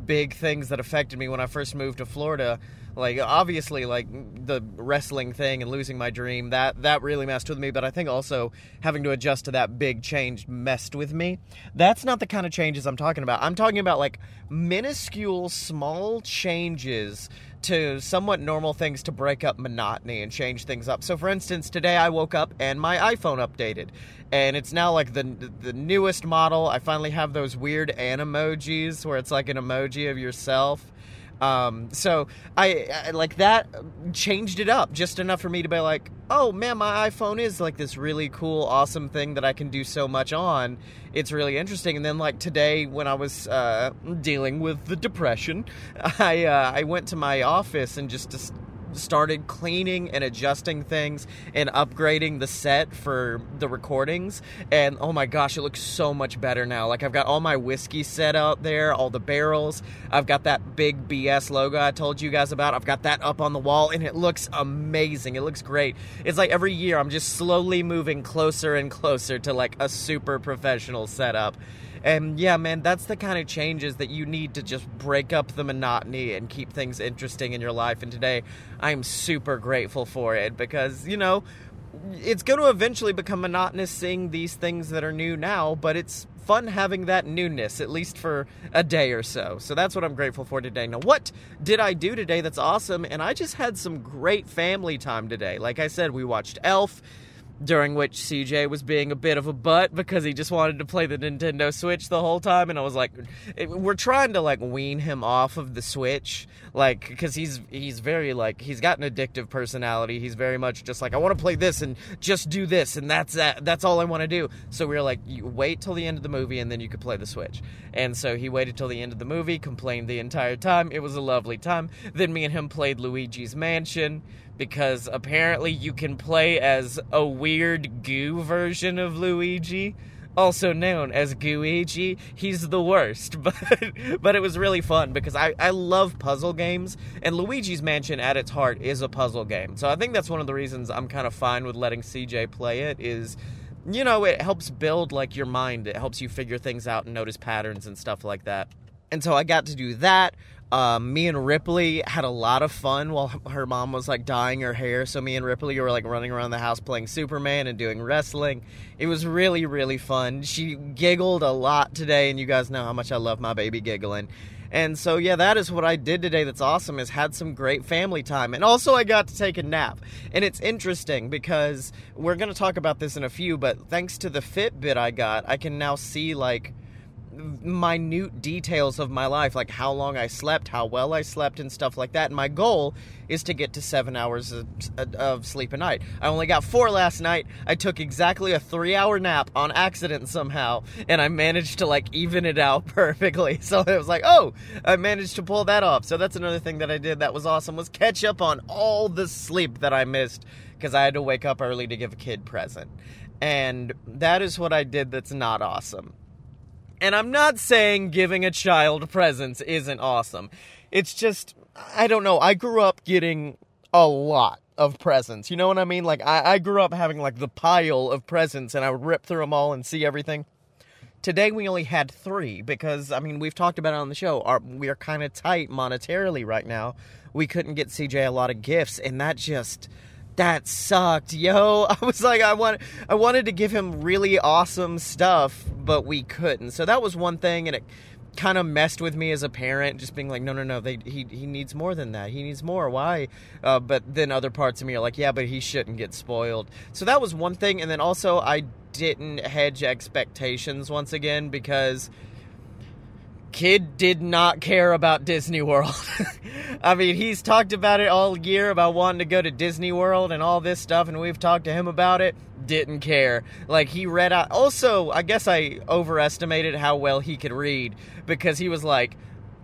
big things that affected me when I first moved to Florida like obviously like the wrestling thing and losing my dream that that really messed with me but i think also having to adjust to that big change messed with me that's not the kind of changes i'm talking about i'm talking about like minuscule small changes to somewhat normal things to break up monotony and change things up. So for instance, today I woke up and my iPhone updated and it's now like the the newest model. I finally have those weird animojis where it's like an emoji of yourself um, so I, I, like that changed it up just enough for me to be like, oh man, my iPhone is like this really cool, awesome thing that I can do so much on. It's really interesting. And then like today when I was uh, dealing with the depression, I uh, I went to my office and just, just started cleaning and adjusting things and upgrading the set for the recordings. And oh my gosh, it looks so much better now. Like I've got all my whiskey set out there, all the barrels. I've got that big BS logo I told you guys about. I've got that up on the wall and it looks amazing. It looks great. It's like every year I'm just slowly moving closer and closer to like a super professional setup. And yeah, man, that's the kind of changes that you need to just break up the monotony and keep things interesting in your life. And today, I'm super grateful for it because, you know, it's going to eventually become monotonous seeing these things that are new now, but it's fun having that newness, at least for a day or so. So that's what I'm grateful for today. Now, what did I do today that's awesome? And I just had some great family time today. Like I said, we watched Elf during which CJ was being a bit of a butt because he just wanted to play the Nintendo Switch the whole time and I was like we're trying to like wean him off of the Switch like cuz he's he's very like he's got an addictive personality. He's very much just like I want to play this and just do this and that's that that's all I want to do. So we were like wait till the end of the movie and then you could play the Switch. And so he waited till the end of the movie complained the entire time. It was a lovely time. Then me and him played Luigi's Mansion because apparently you can play as a weird goo version of Luigi, also known as Gooigi. He's the worst, but but it was really fun because I, I love puzzle games, and Luigi's Mansion at its heart is a puzzle game. So I think that's one of the reasons I'm kind of fine with letting CJ play it is you know, it helps build like your mind. It helps you figure things out and notice patterns and stuff like that. And so I got to do that. Um, me and Ripley had a lot of fun while her mom was like dyeing her hair. So me and Ripley were like running around the house playing Superman and doing wrestling. It was really, really fun. She giggled a lot today, and you guys know how much I love my baby giggling. And so yeah, that is what I did today that's awesome is had some great family time. And also I got to take a nap. And it's interesting because we're going to talk about this in a few, but thanks to the Fitbit I got, I can now see like minute details of my life, like how long I slept, how well I slept, and stuff like that. And my goal is to get to seven hours of, of, sleep a night. I only got four last night. I took exactly a three hour nap on accident somehow, and I managed to like even it out perfectly. So it was like, oh, I managed to pull that off. So that's another thing that I did that was awesome was catch up on all the sleep that I missed because I had to wake up early to give a kid present. And that is what I did that's not awesome. And I'm not saying giving a child presents isn't awesome. It's just, I don't know. I grew up getting a lot of presents. You know what I mean? Like, I, I grew up having like the pile of presents and I would rip through them all and see everything. Today we only had three because, I mean, we've talked about it on the show. Our, we are kind of tight monetarily right now. We couldn't get CJ a lot of gifts, and that just that sucked, yo. I was like, I want, I wanted to give him really awesome stuff, but we couldn't. So that was one thing, and it kind of messed with me as a parent, just being like, no, no, no, they, he, he needs more than that. He needs more. Why? Uh, but then other parts of me are like, yeah, but he shouldn't get spoiled. So that was one thing, and then also I didn't hedge expectations once again because kid did not care about Disney World. I mean, he's talked about it all year about wanting to go to Disney World and all this stuff, and we've talked to him about it. Didn't care. Like, he read out. Also, I guess I overestimated how well he could read because he was like,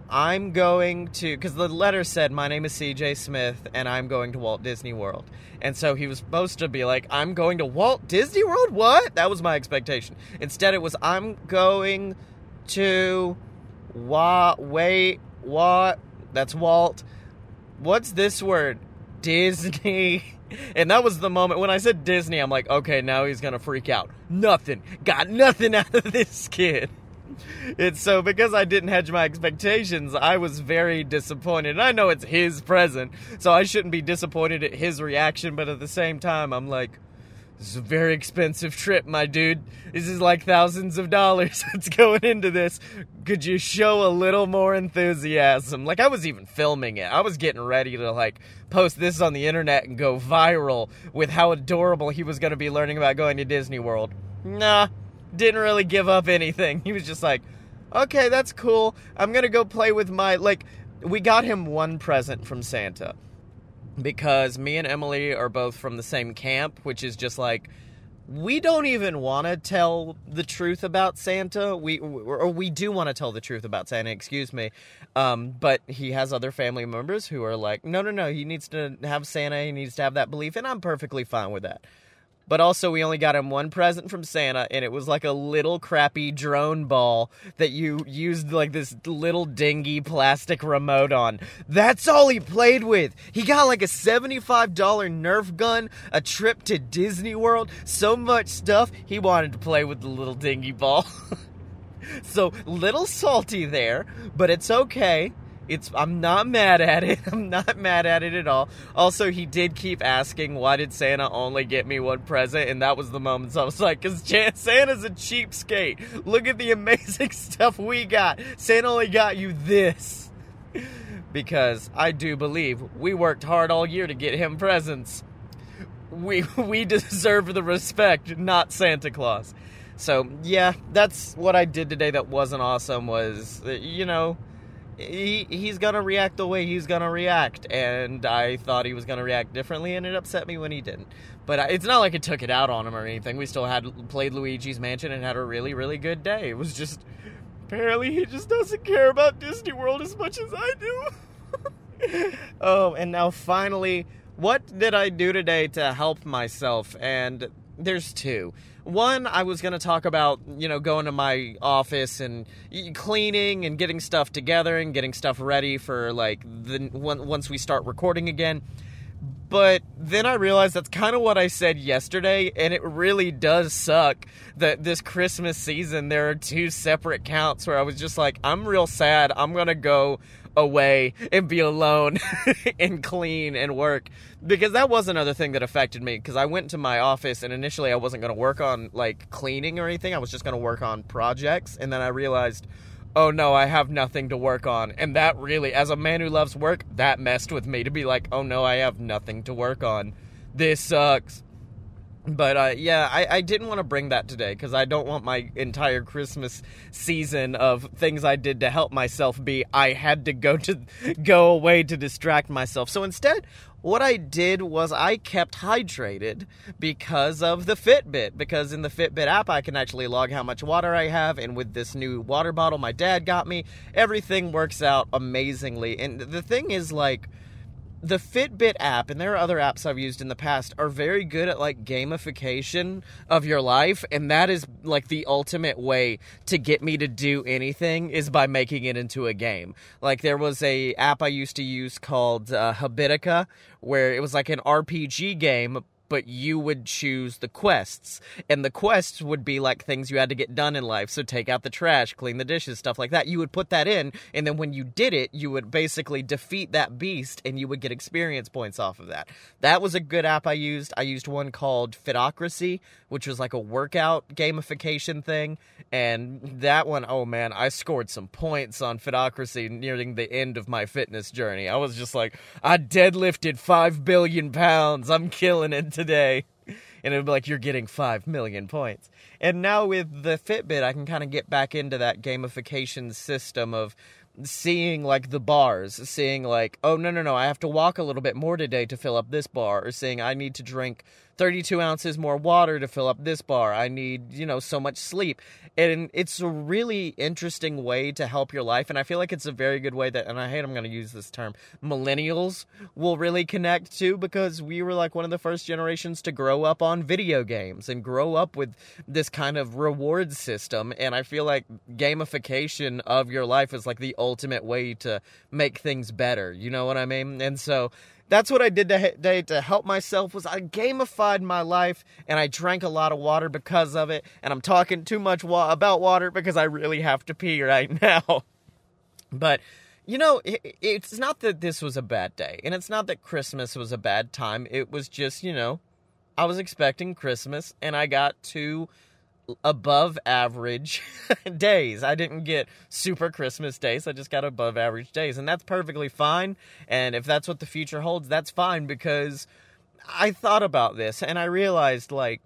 I'm going to, because the letter said, My name is CJ Smith and I'm going to Walt Disney World. And so he was supposed to be like, I'm going to Walt Disney World? What? That was my expectation. Instead, it was, I'm going to what? Wait, what? That's Walt. What's this word? Disney. And that was the moment when I said Disney, I'm like, okay, now he's gonna freak out. Nothing. Got nothing out of this kid. It's so because I didn't hedge my expectations, I was very disappointed. And I know it's his present, so I shouldn't be disappointed at his reaction, but at the same time, I'm like, this is a very expensive trip, my dude. This is like thousands of dollars that's going into this. Could you show a little more enthusiasm? Like I was even filming it. I was getting ready to like post this on the internet and go viral with how adorable he was going to be learning about going to Disney World. Nah, didn't really give up anything. He was just like, "Okay, that's cool. I'm going to go play with my like we got him one present from Santa because me and Emily are both from the same camp, which is just like we don't even want to tell the truth about Santa. We or we do want to tell the truth about Santa, excuse me. Um, but he has other family members who are like, no, no, no. He needs to have Santa. He needs to have that belief, and I'm perfectly fine with that. But also, we only got him one present from Santa, and it was like a little crappy drone ball that you used like this little dingy plastic remote on. That's all he played with. He got like a $75 Nerf gun, a trip to Disney World, so much stuff, he wanted to play with the little dingy ball. so, little salty there, but it's okay. It's I'm not mad at it. I'm not mad at it at all. Also, he did keep asking, "Why did Santa only get me one present?" And that was the moment so I was like, "Cause Santa's a cheapskate. Look at the amazing stuff we got. Santa only got you this." because I do believe we worked hard all year to get him presents. We we deserve the respect, not Santa Claus. So yeah, that's what I did today. That wasn't awesome. Was you know he he's gonna react the way he's gonna react, and I thought he was gonna react differently, and it upset me when he didn't. But it's not like it took it out on him or anything. We still had played Luigi's Mansion and had a really really good day. It was just apparently he just doesn't care about Disney World as much as I do. oh, and now finally, what did I do today to help myself? And there's two. One, I was going to talk about, you know, going to my office and cleaning and getting stuff together and getting stuff ready for like the once we start recording again. But then I realized that's kind of what I said yesterday, and it really does suck that this Christmas season there are two separate counts where I was just like, I'm real sad. I'm gonna go away and be alone and clean and work. Because that was another thing that affected me because I went to my office and initially I wasn't going to work on like cleaning or anything. I was just going to work on projects. And then I realized oh no I have nothing to work on. And that really as a man who loves work that messed with me to be like oh no I have nothing to work on. This sucks but uh, yeah, I, I didn't want to bring that today because I don't want my entire Christmas season of things I did to help myself be I had to go to go away to distract myself. So instead, what I did was I kept hydrated because of the Fitbit. Because in the Fitbit app, I can actually log how much water I have, and with this new water bottle my dad got me, everything works out amazingly. And the thing is, like the Fitbit app, and there are other apps I've used in the past, are very good at like gamification of your life, and that is like the ultimate way to get me to do anything is by making it into a game. Like there was a app I used to use called uh, Habitica, where it was like an RPG game, but you would choose the quests. And the quests would be like things you had to get done in life. So take out the trash, clean the dishes, stuff like that. You would put that in, and then when you did it, you would basically defeat that beast and you would get experience points off of that. That was a good app I used. I used one called Fitocracy, which was like a workout gamification thing. And that one, oh man, I scored some points on Fitocracy nearing the end of my fitness journey. I was just like, I deadlifted 5 billion pounds. I'm killing it today. And it would be like, you're getting 5 million points. And now with the Fitbit, I can kind of get back into that gamification system of seeing like the bars, seeing like, oh, no, no, no, I have to walk a little bit more today to fill up this bar, or seeing I need to drink 32 ounces more water to fill up this bar. I need, you know, so much sleep. And it's a really interesting way to help your life. And I feel like it's a very good way that, and I hate I'm going to use this term, millennials will really connect to because we were like one of the first generations to grow up on video games and grow up with this kind of reward system. And I feel like gamification of your life is like the ultimate way to make things better. You know what I mean? And so that's what I did today to help myself was I gamified my life and I drank a lot of water because of it. And I'm talking too much wa- about water because I really have to pee right now. but you know, it, it's not that this was a bad day, and it's not that Christmas was a bad time. It was just, you know, I was expecting Christmas, and I got two above average days. I didn't get super Christmas days. I just got above average days. And that's perfectly fine. And if that's what the future holds, that's fine because I thought about this and I realized like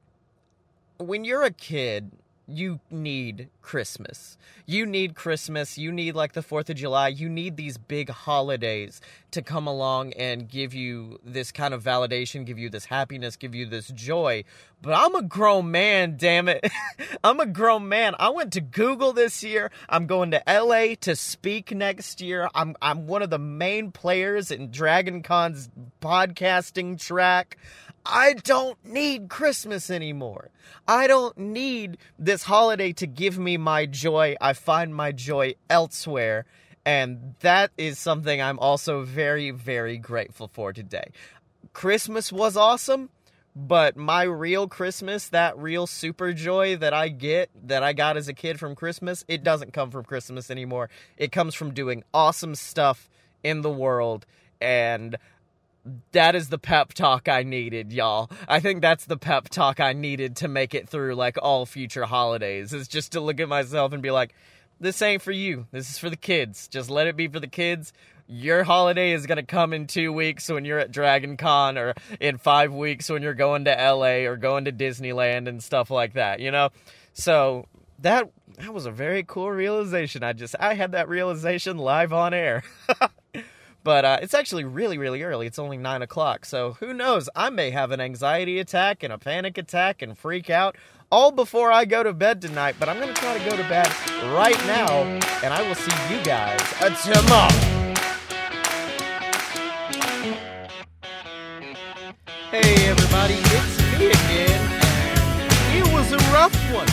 when you're a kid, you need Christmas. You need Christmas. You need like the 4th of July. You need these big holidays to come along and give you this kind of validation, give you this happiness, give you this joy. But I'm a grown man, damn it. I'm a grown man. I went to Google this year. I'm going to LA to speak next year. I'm I'm one of the main players in Dragon Con's podcasting track. I don't need Christmas anymore. I don't need this holiday to give me my joy. I find my joy elsewhere. And that is something I'm also very, very grateful for today. Christmas was awesome, but my real Christmas, that real super joy that I get, that I got as a kid from Christmas, it doesn't come from Christmas anymore. It comes from doing awesome stuff in the world. And that is the pep talk I needed, y'all. I think that's the pep talk I needed to make it through like all future holidays. Is just to look at myself and be like, this ain't for you. This is for the kids. Just let it be for the kids. Your holiday is going to come in 2 weeks when you're at Dragon Con or in 5 weeks when you're going to LA or going to Disneyland and stuff like that, you know? So, that that was a very cool realization. I just I had that realization live on air. But uh, it's actually really, really early. It's only 9 o'clock. So who knows? I may have an anxiety attack and a panic attack and freak out all before I go to bed tonight. But I'm going to try to go to bed right now. And I will see you guys tomorrow. Hey, everybody. It's me again. It was a rough one.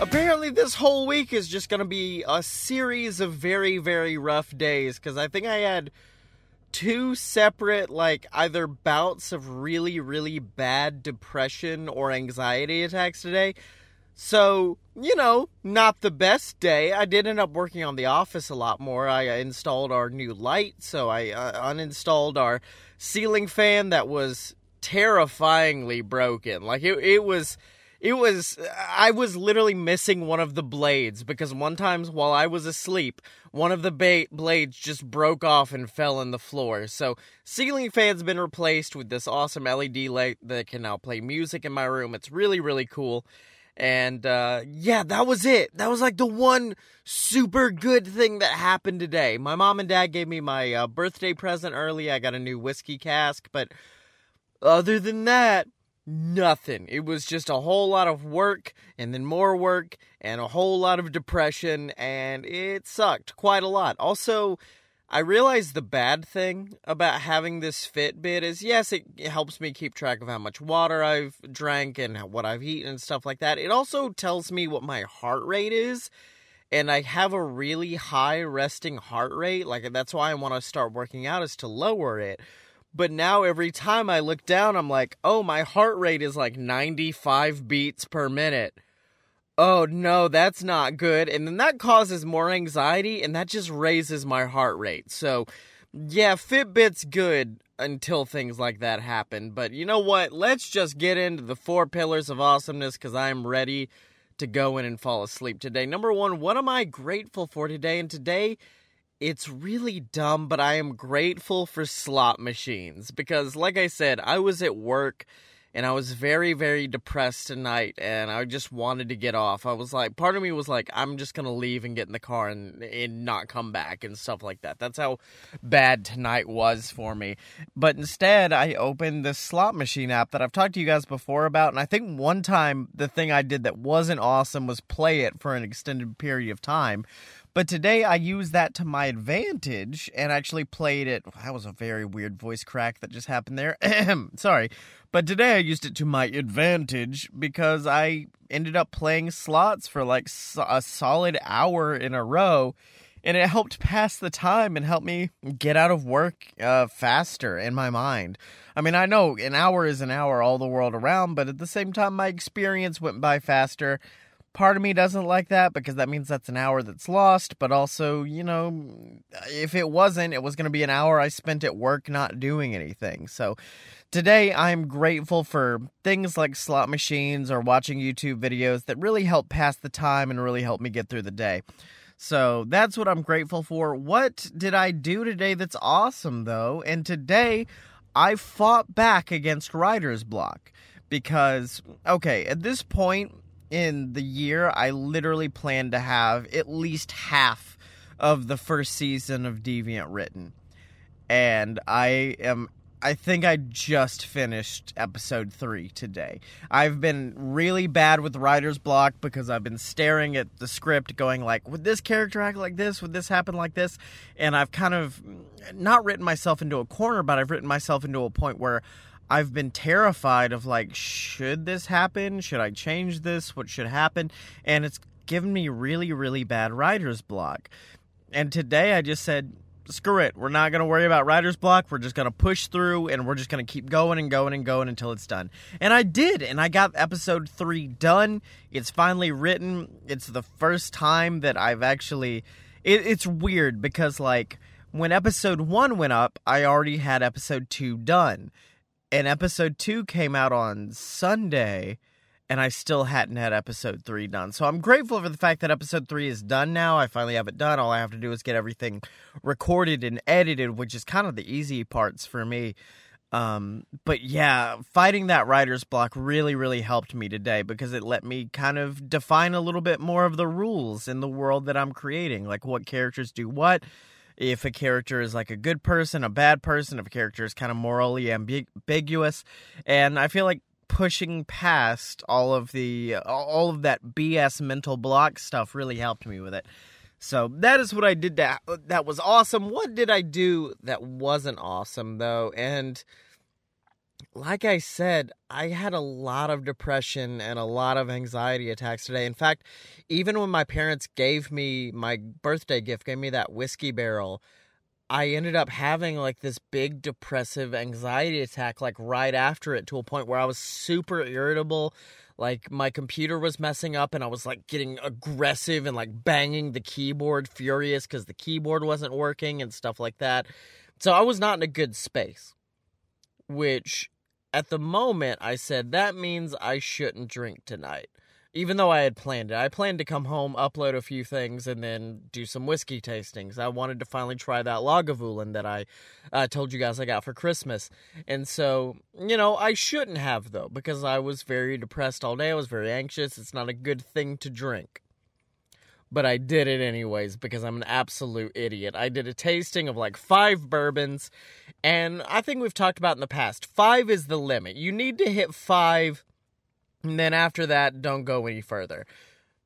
Apparently, this whole week is just going to be a series of very, very rough days because I think I had two separate like either bouts of really really bad depression or anxiety attacks today. So you know not the best day. I did end up working on the office a lot more. I installed our new light so i uh, uninstalled our ceiling fan that was terrifyingly broken. Like it, it was it was i was literally missing one of the blades because one times while i was asleep one of the ba- blades just broke off and fell on the floor. So ceiling fan's been replaced with this awesome led light that can now play music in my room. It's really really cool. And uh, yeah that was it. That was like the one super good thing that happened today. My mom and dad gave me my uh, birthday present early. I got a new whiskey cask but other than that nothing. It was just a whole lot of work and then more work and a whole lot of depression and it sucked quite a lot. Also, I realized the bad thing about having this Fitbit is yes, it helps me keep track of how much water I've drank and what I've eaten and stuff like that. It also tells me what my heart rate is. And I have a really high resting heart rate. Like, that's why I want to start working out, is to lower it. But now every time I look down, I'm like, oh, my heart rate is like 95 beats per minute. Oh no, that's not good. And then that causes more anxiety and that just raises my heart rate. So, yeah, Fitbit's good until things like that happen. But you know what? Let's just get into the four pillars of awesomeness because I'm ready to go in and fall asleep today. Number one, what am I grateful for today? And today, it's really dumb, but I am grateful for slot machines because, like I said, I was at work and I was very, very depressed tonight and I just wanted to get off. I was like, part of me was like, I'm just gonna leave and get in the car and, and not come back and stuff like that. That's how bad tonight was for me. But instead, I opened the slot machine app that I've talked to you guys before about. And I think one time the thing I did that wasn't awesome was play it for an extended period of time. But today I used that to my advantage and actually played it. That was a very weird voice crack that just happened there. Sorry. But today I used it to my advantage because I ended up playing slots for like a solid hour in a row. and it helped pass the time and help me get out of work uh, faster in my mind. I mean, I know an hour is an hour all the world around, but at the same time, my experience went by faster. Part of me doesn't like that because that means that's an hour that's lost, but also, you know, if it wasn't, it was going to be an hour I spent at work not doing anything. So today I'm grateful for things like slot machines or watching YouTube videos that really help pass the time and really help me get through the day. So that's what I'm grateful for. What did I do today that's awesome, though? And today I fought back against writer's block because, okay, at this point in the year, I literally plan to have at least half of the first season of Deviant written. And I am I think I just finished episode three today. I've been really bad with writer's block because I've been staring at the script, going like, "Would this character act like this? Would this happen like this?" And I've kind of not written myself into a corner, but I've written myself into a point where I've been terrified of like, should this happen? Should I change this? What should happen? And it's given me really, really bad writer's block. And today I just said, screw it. We're not going to worry about writer's block. We're just going to push through and we're just going to keep going and going and going until it's done. And I did. And I got episode three done. It's finally written. It's the first time that I've actually. It, it's weird because, like, when episode one went up, I already had episode two done. And episode two came out on Sunday and I still hadn't had episode three done. So I'm grateful for the fact that episode three is done now. I finally have it done. All I have to do is get everything recorded and edited, which is kind of the easy parts for me. Um, but yeah, fighting that writer's block really, really helped me today because it let me kind of define a little bit more of the rules in the world that I'm creating, like what characters do what. If a character is like a good person, a bad person, if a character is kind of morally ambiguous. And I feel like pushing past all of the all of that BS mental block stuff really helped me with it. So that is what I did that that was awesome. What did I do that wasn't awesome though? And like I said, I had a lot of depression and a lot of anxiety attacks today. In fact, even when my parents gave me my birthday gift, gave me that whiskey barrel, I ended up having like this big depressive anxiety attack like right after it to a point where I was super irritable. Like my computer was messing up and I was like getting aggressive and like banging the keyboard furious because the keyboard wasn't working and stuff like that. So I was not in a good space. Which at the moment I said that means I shouldn't drink tonight even though I had planned it. I planned to come home, upload a few things, and then do some whiskey tastings. I wanted to finally try that Lagavulin that I uh, told you guys I got for Christmas. And so, you know, I shouldn't have, though, because I was very depressed all day. I was very anxious. It's not a good thing to drink. But I did it anyways because I'm an absolute idiot. I did a tasting of like five bourbons, and I think we've talked about in the past five is the limit. You need to hit five and then after that, don't go any further.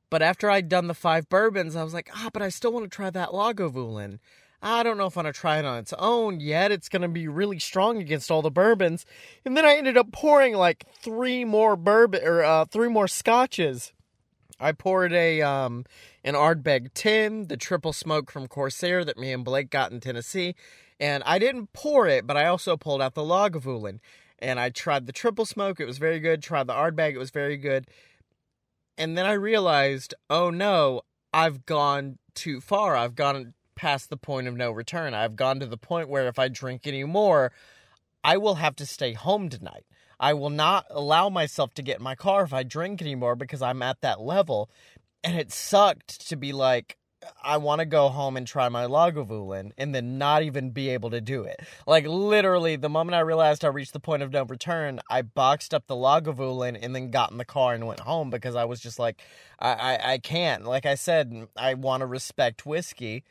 But after I'd done the five bourbons, I was like, ah, but I still want to try that Lagavulin. I don't know if I'm going to try it on its own yet. It's going to be really strong against all the bourbons. And then I ended up pouring like three more bourbon or uh, three more scotches. I poured a um an Ardbeg 10, the triple smoke from Corsair that me and Blake got in Tennessee, and I didn't pour it, but I also pulled out the Lagavulin and I tried the triple smoke. It was very good. Tried the Ardbeg. It was very good. And then I realized, oh no, I've gone too far. I've gone past the point of no return. I've gone to the point where if I drink any more, I will have to stay home tonight. I will not allow myself to get in my car if I drink anymore because I'm at that level. And it sucked to be like, I want to go home and try my Lagavulin and then not even be able to do it. Like literally, the moment I realized I reached the point of no return, I boxed up the Lagavulin and then got in the car and went home because I was just like, I, I, I can't. Like I said, I want to respect whiskey,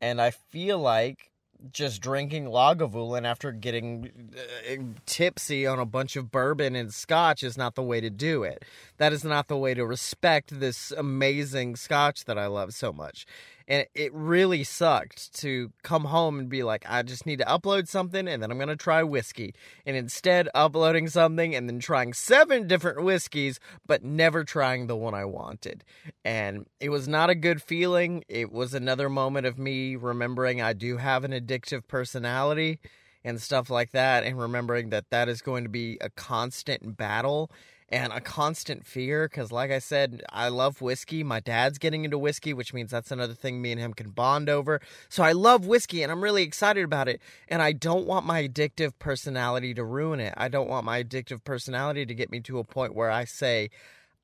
and I feel like just drinking Lagavulin after getting uh, tipsy on a bunch of bourbon and scotch is not the way to do it. That is not the way to respect this amazing scotch that I love so much. And it really sucked to come home and be like, I just need to upload something and then I'm going to try whiskey. And instead, uploading something and then trying seven different whiskeys, but never trying the one I wanted. And it was not a good feeling. It was another moment of me remembering I do have an addictive personality and stuff like that, and remembering that that is going to be a constant battle and a constant fear because like i said i love whiskey. My dad's getting into whiskey which means that's another thing me and him can bond over. So i love whiskey and i'm really excited about it and i don't want my addictive personality to ruin it. I don't want my addictive personality to get me to a point where i say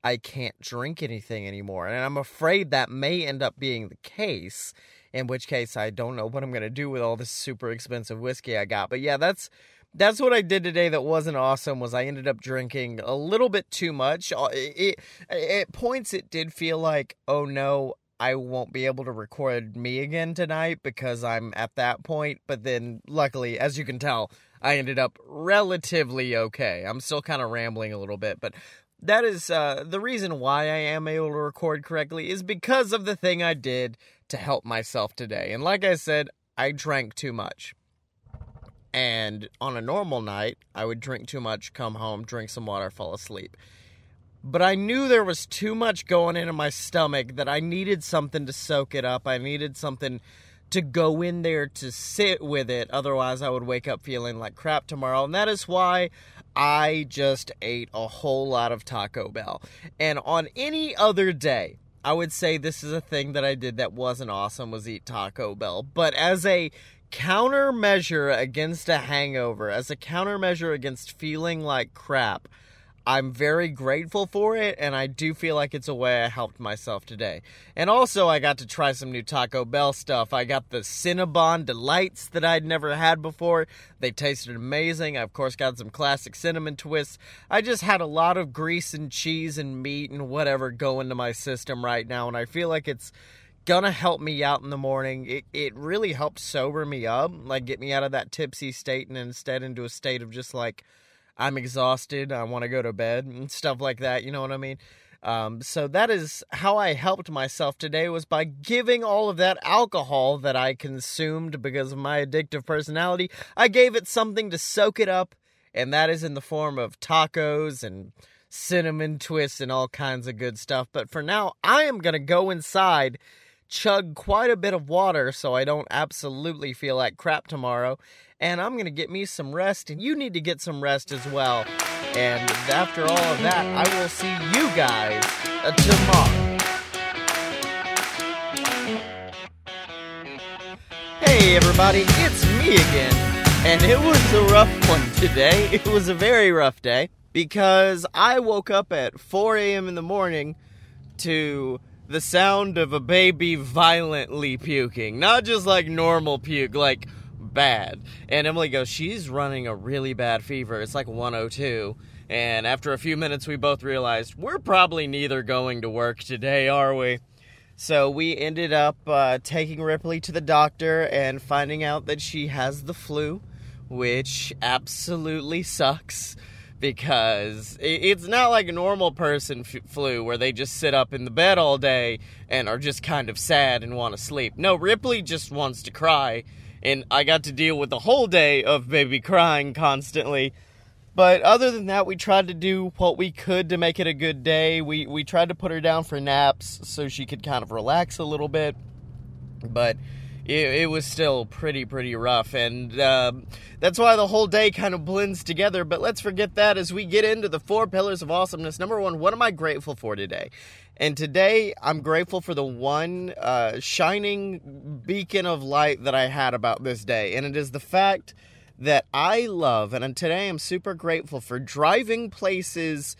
i can't drink anything anymore and i'm afraid that may end up being the case in which case i don't know what i'm going to do with all this super expensive whiskey i got. But yeah that's that's what I did today that wasn't awesome was I ended up drinking a little bit too much. Uh, it, it, at points it did feel like, oh no, I won't be able to record me again tonight because I'm at that point. But then luckily, as you can tell, I ended up relatively okay. I'm still kind of rambling a little bit, but that is uh, the reason why I am able to record correctly is because of the thing I did to help myself today. And like I said, I drank too much. And on a normal night, I would drink too much, come home, drink some water, fall asleep. But I knew there was too much going into my stomach that I needed something to soak it up. I needed something to go in there to sit with it. Otherwise, I would wake up feeling like crap tomorrow. And that is why I just ate a whole lot of Taco Bell. And on any other day, I would say this is a thing that I did that wasn't awesome was eat Taco Bell. But as a countermeasure against a hangover, as a countermeasure against feeling like crap, I'm very grateful for it, and I do feel like it's a way I helped myself today. And also, I got to try some new Taco Bell stuff. I got the Cinnabon Delights that I'd never had before. They tasted amazing. I, of course, got some classic cinnamon twists. I just had a lot of grease and cheese and meat and whatever go into my system right now, and I feel like it's gonna help me out in the morning. It it really helps sober me up, like get me out of that tipsy state and instead into a state of just like I'm exhausted, I want to go to bed and stuff like that, you know what I mean? Um, so that is how I helped myself today was by giving all of that alcohol that I consumed because of my addictive personality. I gave it something to soak it up, and that is in the form of tacos and cinnamon twists and all kinds of good stuff. But for now, I am to go inside chug quite a bit of water so I don't absolutely feel like crap tomorrow. And I'm going to get me some rest, and you need to get some rest as well. And after all of that, I will see you guys uh, tomorrow. Hey, everybody, it's me again. And it was a rough one today. It was a very rough day because I woke up at 4 a.m. in the morning to the sound of a baby violently puking. Not just like normal puke, like bad. And Emily goes, She's running a really bad fever. It's like 102. And after a few minutes, we both realized we're probably neither going to work today, are we? So we ended up uh, taking Ripley to the doctor and finding out that she has the flu, which absolutely sucks because it's not like a normal person flu where they just sit up in the bed all day and are just kind of sad and want to sleep. No, Ripley just wants to cry, and I got to deal with the whole day of baby crying constantly. But other than that, we tried to do what we could to make it a good day. We we tried to put her down for naps so she could kind of relax a little bit. But it, it was still pretty, pretty rough. And um, that's why the whole day kind of blends together. But let's forget that as we get into the four pillars of awesomeness. Number one, what am I grateful for today? And today, I'm grateful for the one uh, shining beacon of light that I had about this day. And it is the fact that I love, and today I'm super grateful for driving places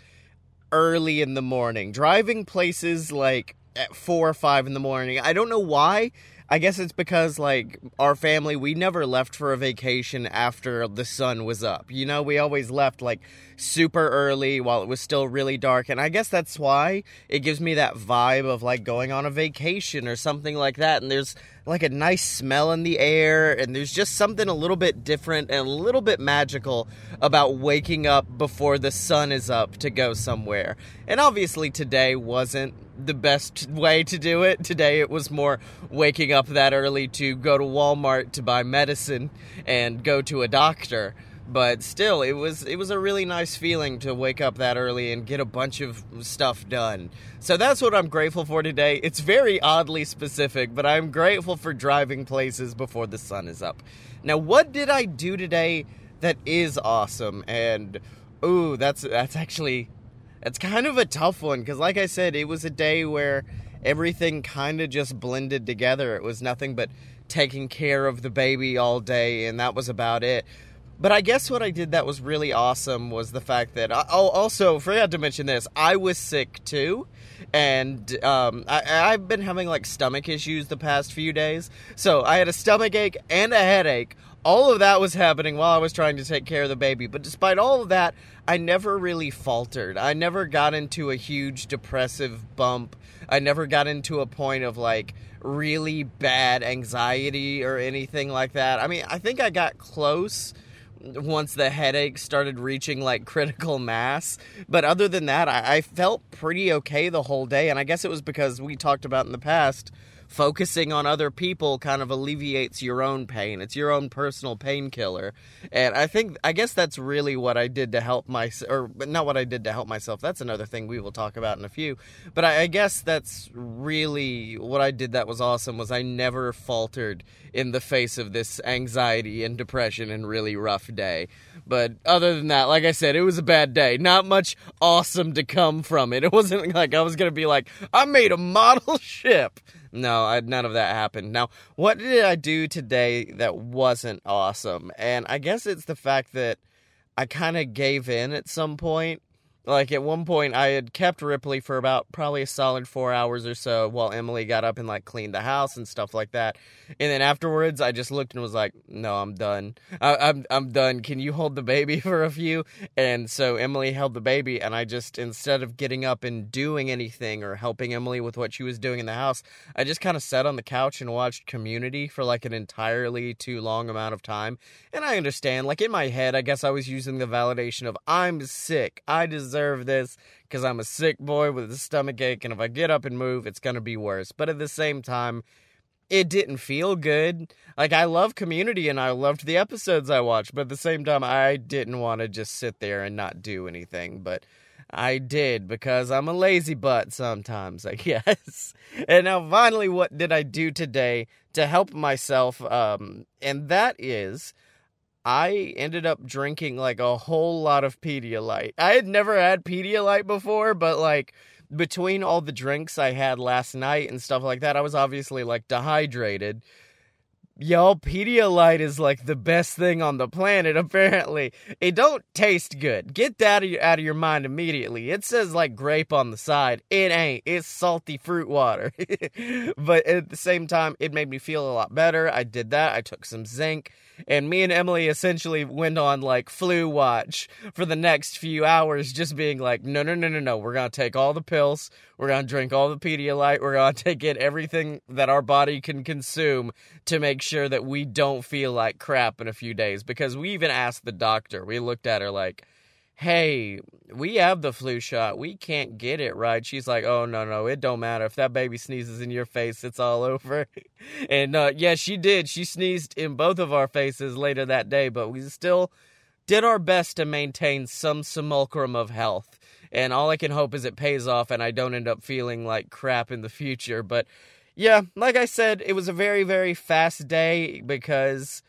early in the morning, driving places like at four or five in the morning. I don't know why. I guess it's because like our family we never left for a vacation after the sun was up. You know, we always left like super early while it was still really dark and I guess that's why it gives me that vibe of like going on a vacation or something like that and there's like a nice smell in the air and there's just something a little bit different and a little bit magical about waking up before the sun is up to go somewhere. And obviously today wasn't the best way to do it. Today it was more waking up that early to go to Walmart to buy medicine and go to a doctor. But still, it was it was a really nice feeling to wake up that early and get a bunch of stuff done. So that's what I'm grateful for today. It's very oddly specific, but I'm grateful for driving places before the sun is up. Now, what did I do today that is awesome? And ooh, that's that's actually it's kind of a tough one because, like I said, it was a day where everything kind of just blended together. It was nothing but taking care of the baby all day, and that was about it. But I guess what I did that was really awesome was the fact that I oh, also forgot to mention this. I was sick too, and um, I, I've been having like stomach issues the past few days. So I had a stomach ache and a headache. All of that was happening while I was trying to take care of the baby. But despite all of that, I never really faltered. I never got into a huge depressive bump. I never got into a point of like really bad anxiety or anything like that. I mean, I think I got close once the headache started reaching like critical mass. But other than that, I, I, felt pretty okay the whole day. And I guess it was because we talked about in the past focusing on other people kind of alleviates your own pain. It's your own personal painkiller. And I think, I guess that's really what I did to help my, or not what I did to help myself. That's another thing we will talk about in a few. But I, I guess that's really what I did that was awesome was I never faltered in the face of this anxiety and depression and really rough day. But other than that, like I said, it was a bad day. Not much awesome to come from it. It wasn't like I was going to be like, I made a model ship. No, I, none of that happened. Now, what did I do today that wasn't awesome? And I guess it's the fact that I kind of gave in at some point like at one point I had kept Ripley for about probably a solid four hours or so while Emily got up and like cleaned the house and stuff like that. And then afterwards I just looked and was like, no, I'm done. I, I'm, I'm done. Can you hold the baby for a few? And so Emily held the baby and I just, instead of getting up and doing anything or helping Emily with what she was doing in the house, I just kind of sat on the couch and watched Community for like an entirely too long amount of time. And I understand, like in my head, I guess I was using the validation of I'm sick. I deserve deserve this because I'm a sick boy with a stomach ache, and if I get up and move, it's going to be worse. But at the same time, it didn't feel good. Like, I love community and I loved the episodes I watched, but at the same time, I didn't want to just sit there and not do anything. But I did because I'm a lazy butt sometimes, I guess. And now, finally, what did I do today to help myself? Um, and that is I ended up drinking like a whole lot of Pedialyte. I had never had Pedialyte before, but like between all the drinks I had last night and stuff like that, I was obviously like dehydrated. Y'all, Pedialyte is like the best thing on the planet, apparently. It don't taste good. Get that out of, your, mind immediately. It says like grape on the side. It ain't. It's salty fruit water. but at the same time, it made me feel a lot better. I did that. I took some zinc and me and Emily essentially went on like flu watch for the next few hours, just being like, no, no, no, no, no. We're gonna take all the pills. We're gonna drink all the Pedialyte. We're gonna take in everything that our body can consume to make sure that we don't feel like crap in a few days. Because we even asked the doctor. We looked at her like hey, we have the flu shot. We can't get it right. She's like, oh, no, no, it don't matter. If that baby sneezes in your face, it's all over. and uh, yeah, she did. She sneezed in both of our faces later that day, but we still did our best to maintain some simulacrum of health. And all I can hope is it pays off and I don't end up feeling like crap in the future. But yeah, like I said, it was a very, very fast day because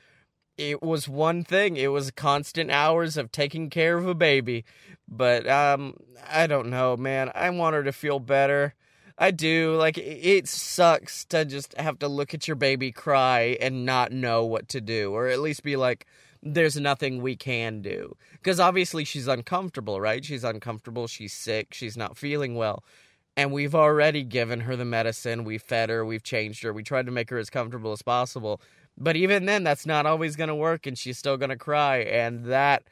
it was one thing. It was constant hours of taking care of a baby. But um I don't know, man. I want her to feel better. I do. Like it sucks to just have to look at your baby cry and not know what to do or at least be like there's nothing we can do. Cuz obviously she's uncomfortable, right? She's uncomfortable, she's sick, she's not feeling well. And we've already given her the medicine, we've fed her, we've changed her, we tried to make her as comfortable as possible. But even then, that's not always going to work, and she's still going to cry. And that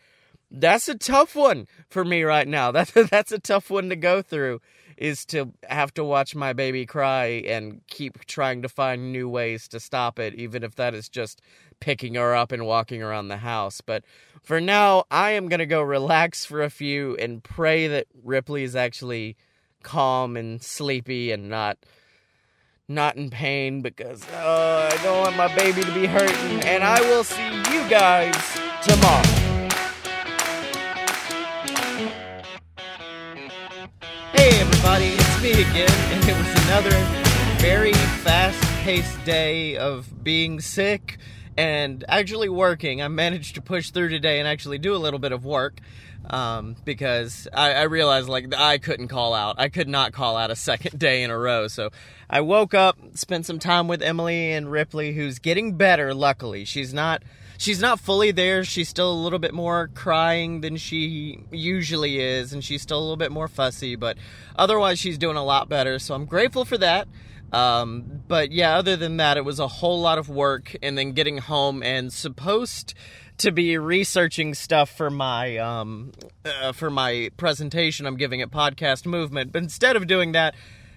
that's a tough one for me right now. That that's a tough one to go through. Is to have to watch my baby cry and keep trying to find new ways to stop it, even if that is just picking her up and walking around the house. But for now, I am gonna go relax for a few and pray that Ripley is actually calm and sleepy and not not in pain because uh, I don't want my baby to be hurting. And I will see you guys tomorrow. Hey everybody, it's me again, and it was another very fast-paced day of being sick and actually working. I managed to push through today and actually do a little bit of work um, because I, I realized like I couldn't call out. I could not call out a second day in a row. So I woke up, spent some time with Emily and Ripley, who's getting better. Luckily, she's not she's not fully there. She's still a little bit more crying than she usually is, and she's still a little bit more fussy. But otherwise, she's doing a lot better. So I'm grateful for that. Um, but yeah, other than that, it was a whole lot of work, and then getting home and supposed to be researching stuff for my um, uh, for my presentation I'm giving at Podcast Movement. But instead of doing that,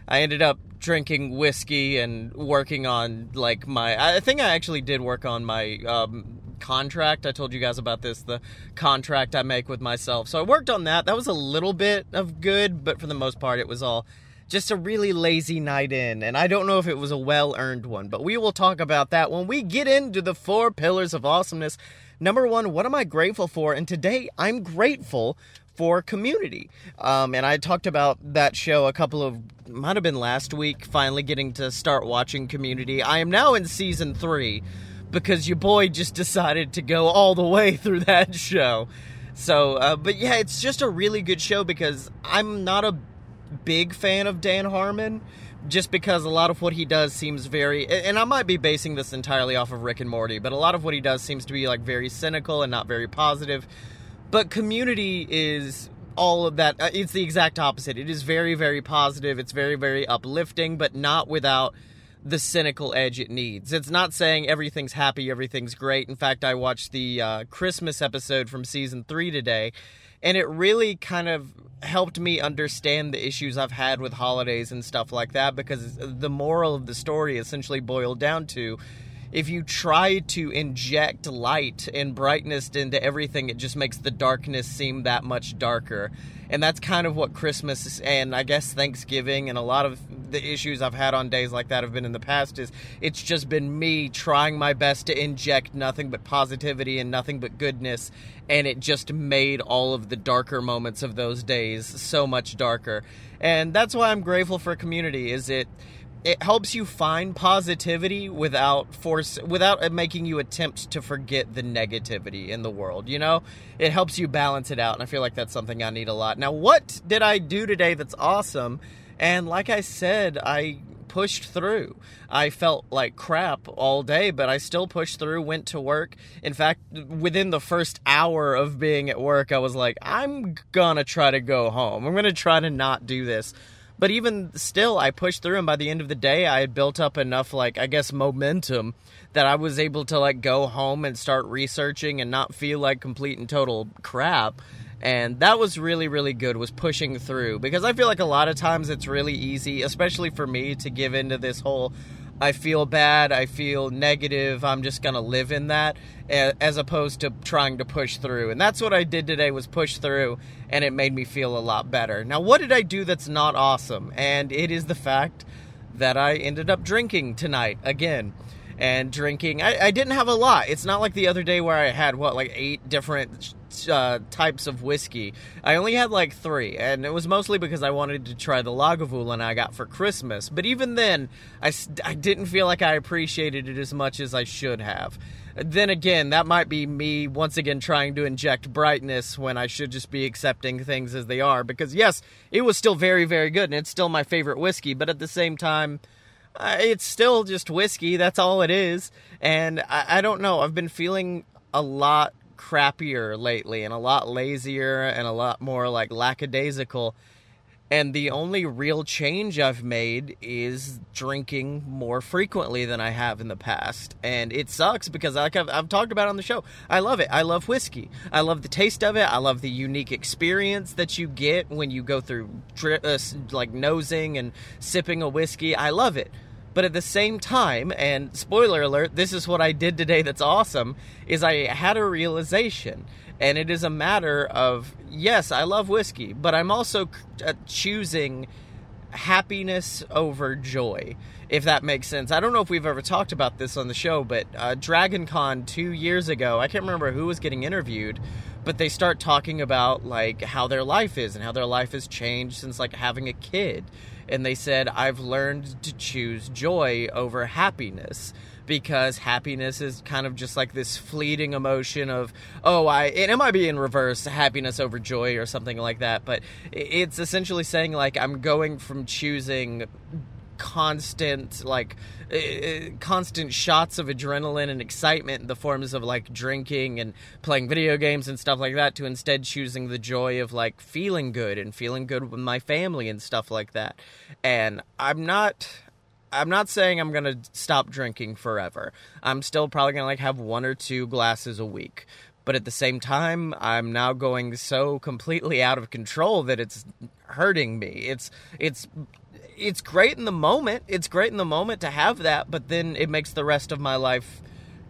I ended up drinking whiskey and working on like my. I think I actually did work on my um, contract. I told you guys about this, the contract I make with myself. So I worked on that. That was a little bit of good, but for the most part, it was all just a really lazy night in. And I don't know if it was a well earned one, but we will talk about that when we get into the four pillars of awesomeness. Number one, what am I grateful for? And today I'm grateful for community. Um, and I talked about that show a couple of, might have been last week, finally getting to start watching community. I am now in season three because your boy just decided to go all the way through that show. So, uh, but yeah, it's just a really good show because I'm not a big fan of Dan Harmon just because a lot of what he does seems very and I might be basing this entirely off of Rick and Morty, but a lot of what he does seems to be like very cynical and not very positive. But community is all of that uh, it's the exact opposite. It is very very positive, it's very very uplifting, but not without the cynical edge it needs. It's not saying everything's happy, everything's great. In fact, I watched the uh, Christmas episode from season 3 today and it really kind of helped me understand the issues I've had with holidays and stuff like that because the moral of the story essentially boiled down to if you try to inject light and brightness into everything, it just makes the darkness seem that much darker. And that's kind of what Christmas and I guess Thanksgiving and a lot of the issues I've had on days like that have been in the past is it's just been me trying my best to inject nothing but positivity and nothing but goodness and it just made all of the darker moments of those days so much darker. And that's why I'm grateful for community is it it helps you find positivity without force without making you attempt to forget the negativity in the world you know? It helps you balance it out and i feel like that's something i need a lot. Now what did i do today that's awesome? And like i said i pushed through. I felt like crap all day but i still pushed through went to work. In fact within the first hour of being at work i was like i'm gonna try to go home. I'm gonna try to not do this but even still, I pushed through, and by the end of the day, I had built up enough, like, I guess, momentum that I was able to, like, go home and start researching and not feel like complete and total crap. And that was really, really good, was pushing through. Because I feel like a lot of times it's really easy, especially for me, to give into this whole I feel bad, I feel negative, I'm just going to live in that as opposed to trying to push through. And that's what I did today was push through and it made me feel a lot better. Now, what did I do that's not awesome? And it is the fact that I ended up drinking tonight again. And drinking, I, I didn't have a lot. It's not like the other day where I had what, like eight different uh, types of whiskey. I only had like three, and it was mostly because I wanted to try the Lagavulin I got for Christmas. But even then, I, I didn't feel like I appreciated it as much as I should have. Then again, that might be me once again trying to inject brightness when I should just be accepting things as they are. Because yes, it was still very, very good, and it's still my favorite whiskey. But at the same time, uh, it's still just whiskey. That's all it is. And I, I don't know. I've been feeling a lot crappier lately and a lot lazier and a lot more like lackadaisical. And the only real change I've made is drinking more frequently than I have in the past. And it sucks because, like I've, I've, talked about on the show, I love it. I love whiskey. I love the taste of it. I love the unique experience that you get when you go through uh, like nosing and sipping a whiskey. I love it. But at the same time, and spoiler alert, this is what I did today that's awesome, is I had a realization. And it is a matter of, yes, I love whiskey, but I'm also uh, choosing happiness over joy, if that makes sense. I don't know if we've ever talked about this on the show, but uh, Dragon Con two years ago, I can't remember who was getting interviewed, but they start talking about like how their life is and how their life has changed since like having a kid. And they said, I've learned to choose joy over happiness because happiness is kind of just like this fleeting emotion of oh i it might be in reverse happiness over joy or something like that but it's essentially saying like i'm going from choosing constant like uh, constant shots of adrenaline and excitement in the forms of like drinking and playing video games and stuff like that to instead choosing the joy of like feeling good and feeling good with my family and stuff like that and i'm not I'm not saying I'm gonna stop drinking forever. I'm still probably gonna like have one or two glasses a week. But at the same time, I'm now going so completely out of control that it's hurting me. It's it's it's great in the moment. It's great in the moment to have that, but then it makes the rest of my life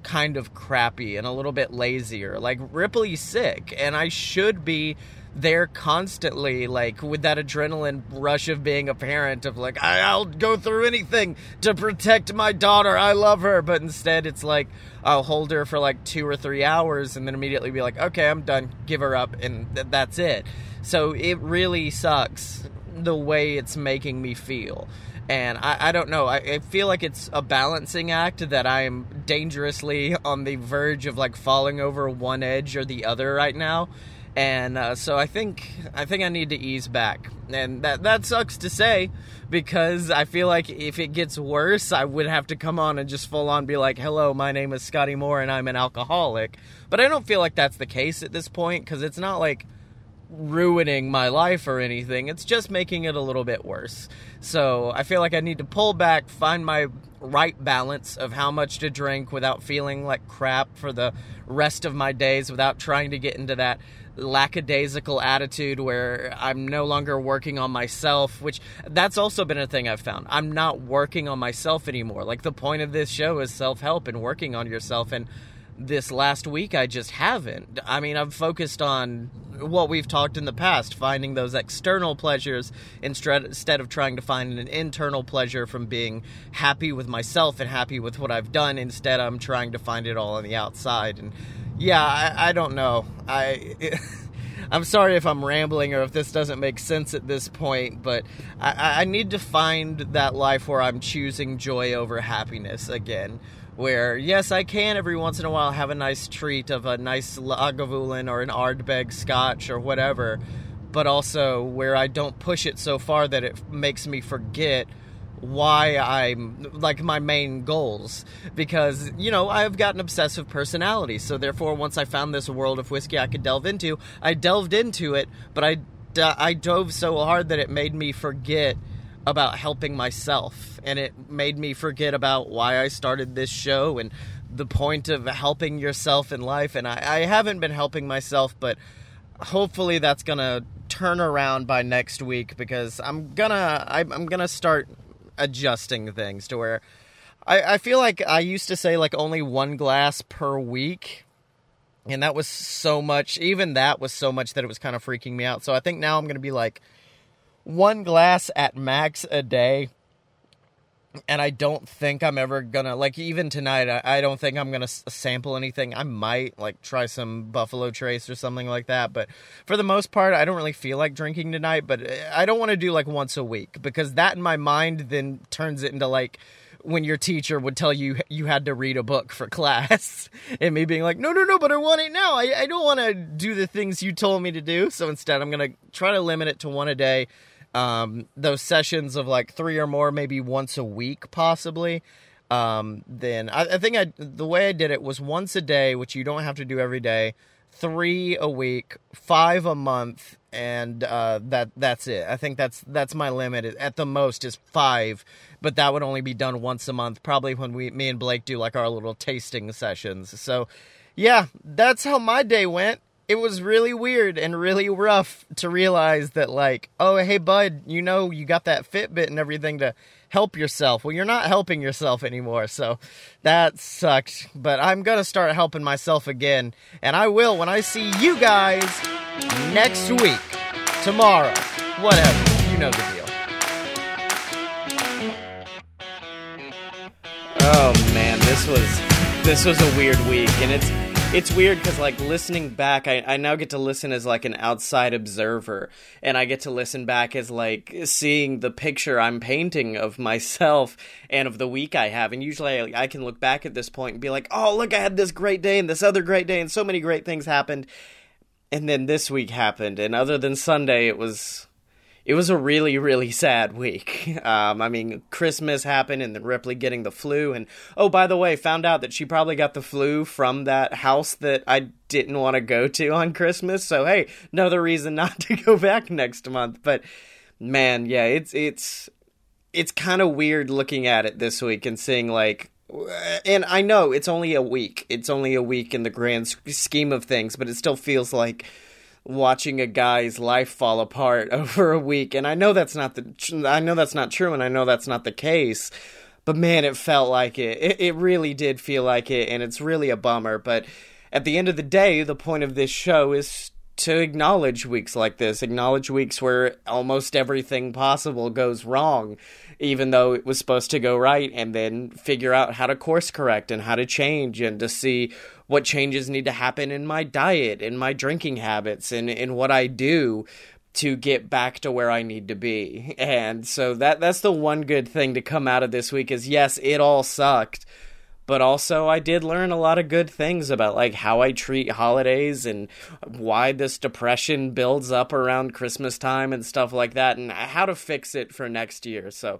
kind of crappy and a little bit lazier. Like Ripley's sick, and I should be there constantly, like with that adrenaline rush of being a parent, of like, I'll go through anything to protect my daughter. I love her. But instead, it's like, I'll hold her for like two or three hours and then immediately be like, okay, I'm done. Give her up. And th- that's it. So it really sucks the way it's making me feel. And I, I don't know. I, I feel like it's a balancing act that I am dangerously on the verge of like falling over one edge or the other right now and uh, so I think I think I need to ease back, and that that sucks to say because I feel like if it gets worse, I would have to come on and just full on be like, "Hello, my name is Scotty Moore, and I'm an alcoholic." But I don't feel like that's the case at this point because it's not like ruining my life or anything. It's just making it a little bit worse. So I feel like I need to pull back, find my right balance of how much to drink without feeling like crap for the rest of my days, without trying to get into that lackadaisical attitude where I'm no longer working on myself, which that's also been a thing I've found. I'm not working on myself anymore. Like the point of this show is self help and working on yourself. And this last week, I just haven't. I mean, I've focused on what we've talked in the past, finding those external pleasures instead of trying to find an internal pleasure from being happy with myself and happy with what I've done. Instead, I'm trying to find it all on the outside. And yeah, I, I don't know. I. I'm sorry if I'm rambling or if this doesn't make sense at this point, but I, I, need to find that life where I'm choosing joy over happiness again. Where, yes, I can every once in a while have a nice treat of a nice Lagavulin or an Ardbeg scotch or whatever, but also where I don't push it so far that it makes me forget why I'm like my main goals. Because you know I've got an obsessive personality so therefore once I found this world of whiskey I could delve into I delved into it but I I dove so hard that it made me forget about helping myself and it made me forget about why I started this show and the point of helping yourself in life and I, I haven't been helping myself but hopefully that's gonna turn around by next week because I'm gonna I'm gonna start adjusting things to where I, I feel like I used to say like only one glass per week. And that was so much, even that was so much that it was kind of freaking me out. So I think now I'm to be like one glass at max a day and I don't think I'm ever gonna like even tonight. I, I don't think I'm gonna s- sample anything. I might like try some Buffalo Trace or something like that, but for the most part, I don't really feel like drinking tonight. But uh, I don't want to do like once a week because that in my mind then turns it into like when your teacher would tell you you had to read a book for class and me being like no no no but i want it now i, I don't want to do the things you told me to do so instead i'm going to try to limit it to one a day um, those sessions of like three or more, maybe once a week, possibly. Um, then I, I think I the way I did it was once a day, which you don't have to do every day. Three a week, five a month, and uh, that that's it. I think that's that's my limit. At the most is five, but that would only be done once a month. Probably when we me and Blake do like our little tasting sessions. So, yeah, that's how my day went it was really weird and really rough to realize that like oh hey bud you know you got that fitbit and everything to help yourself. Well you're not helping yourself anymore so that sucked. But i'm gonna start helping myself again and i will when i see you guys next week. Tomorrow whatever. You know the deal. Oh man this was this was a weird week and it's it's weird because like listening back, I, I now get to listen as like an outside observer, and I get to listen back as like seeing the picture I'm painting of myself and of the week I have, and usually I, I can look back at this point and be like, oh look, I had this great day and this other great day, and so many great things happened, and then this week happened, and other than Sunday, it was it was a really, really sad week. Um, I mean, Christmas happened and then Ripley getting the flu. And oh, by the way, found out that she probably got the flu from that house that I didn't want to go to on Christmas. So, hey, another reason not to go back next month. But man, yeah, it's, it's, it's kind of weird looking at it this week and seeing like, and I know it's only a week. It's only a week in the grand scheme of things, but it still feels like watching a guy's life fall apart over a week and I know that's not the I know that's not true and I know that's not the case but man it felt like it. it it really did feel like it and it's really a bummer but at the end of the day the point of this show is to acknowledge weeks like this acknowledge weeks where almost everything possible goes wrong even though it was supposed to go right and then figure out how to course correct and how to change and to see what changes need to happen in my diet, in my drinking habits, and in what I do to get back to where I need to be. And so that that's the one good thing to come out of this week is yes, it all sucked, but also I did learn a lot of good things about like how I treat holidays and why this depression builds up around Christmas time and stuff like that and how to fix it for next year. So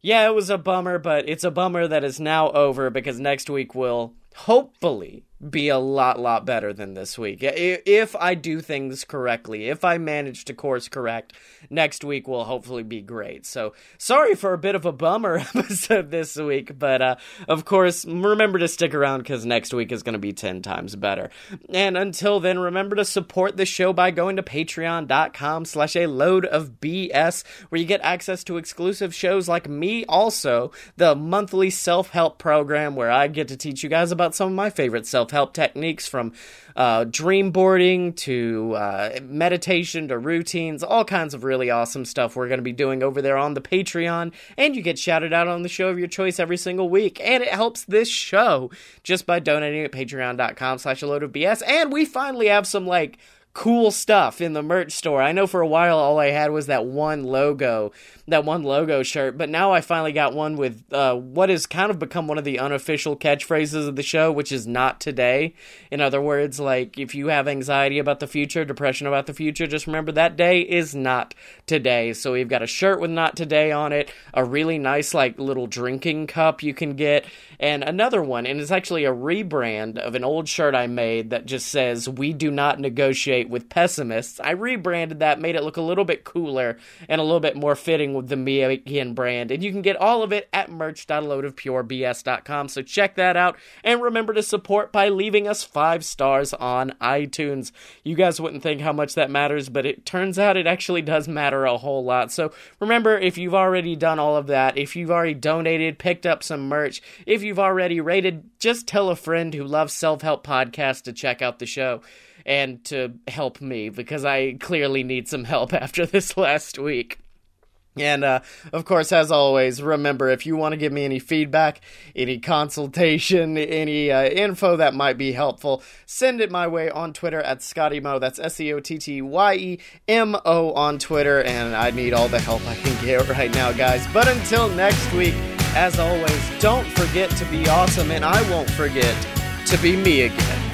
yeah, it was a bummer, but it's a bummer that is now over because next week will hopefully be a lot lot better than this week. If i do things correctly if i manage to course correct next week will hopefully be great. So sorry for a bit of a bummer episode this week but uh, of course remember to stick around because next week is going to be 10 times better. And until then remember to support the show by going to patreon.com slash a load of bs where you get access to exclusive shows like me also the monthly self-help program where i get to teach you guys about some of my favorite self self help techniques from uh, dream boarding to uh, meditation to routines, all kinds of really awesome stuff we're going to be doing over there on the Patreon. And you get shouted out on the show of your choice every single week. And it helps this show just by donating at patreon.com slash a load of BS. And we finally have some like cool stuff in the merch store. I know for a while all I had was that one logo, that one logo shirt, but now I finally got one with uh, what has kind of become one of the unofficial catchphrases of the show, which is not today. In other words, like if you have anxiety about the future, depression about the future, just remember that day is not today. So we've got a shirt with not today on it, a really nice like little drinking cup you can get, and another one, and it's actually a rebrand of an old shirt I made that just says we do not negotiate with pessimists. I rebranded that, made it look a little bit cooler and a little bit more fitting with the Again brand. And you can get all of it at merch.loadofpurebs.com. So check that out. And remember to support by leaving us five stars on iTunes. You guys wouldn't think how much that matters, but it turns out it actually does matter a whole lot. So remember, if you've already done all of that, if you've already donated, picked up some merch, if you've already rated, just tell a friend who loves self help podcasts to check out the show and to help me because I clearly need some help after this last week. And uh, of course, as always, remember if you want to give me any feedback, any consultation, any uh, info that might be helpful, send it my way on Twitter at Scotty Mo. That's S E O T T Y E M O on Twitter. And I need all the help I can get right now, guys. But until next week, as always, don't forget to be awesome, and I won't forget to be me again.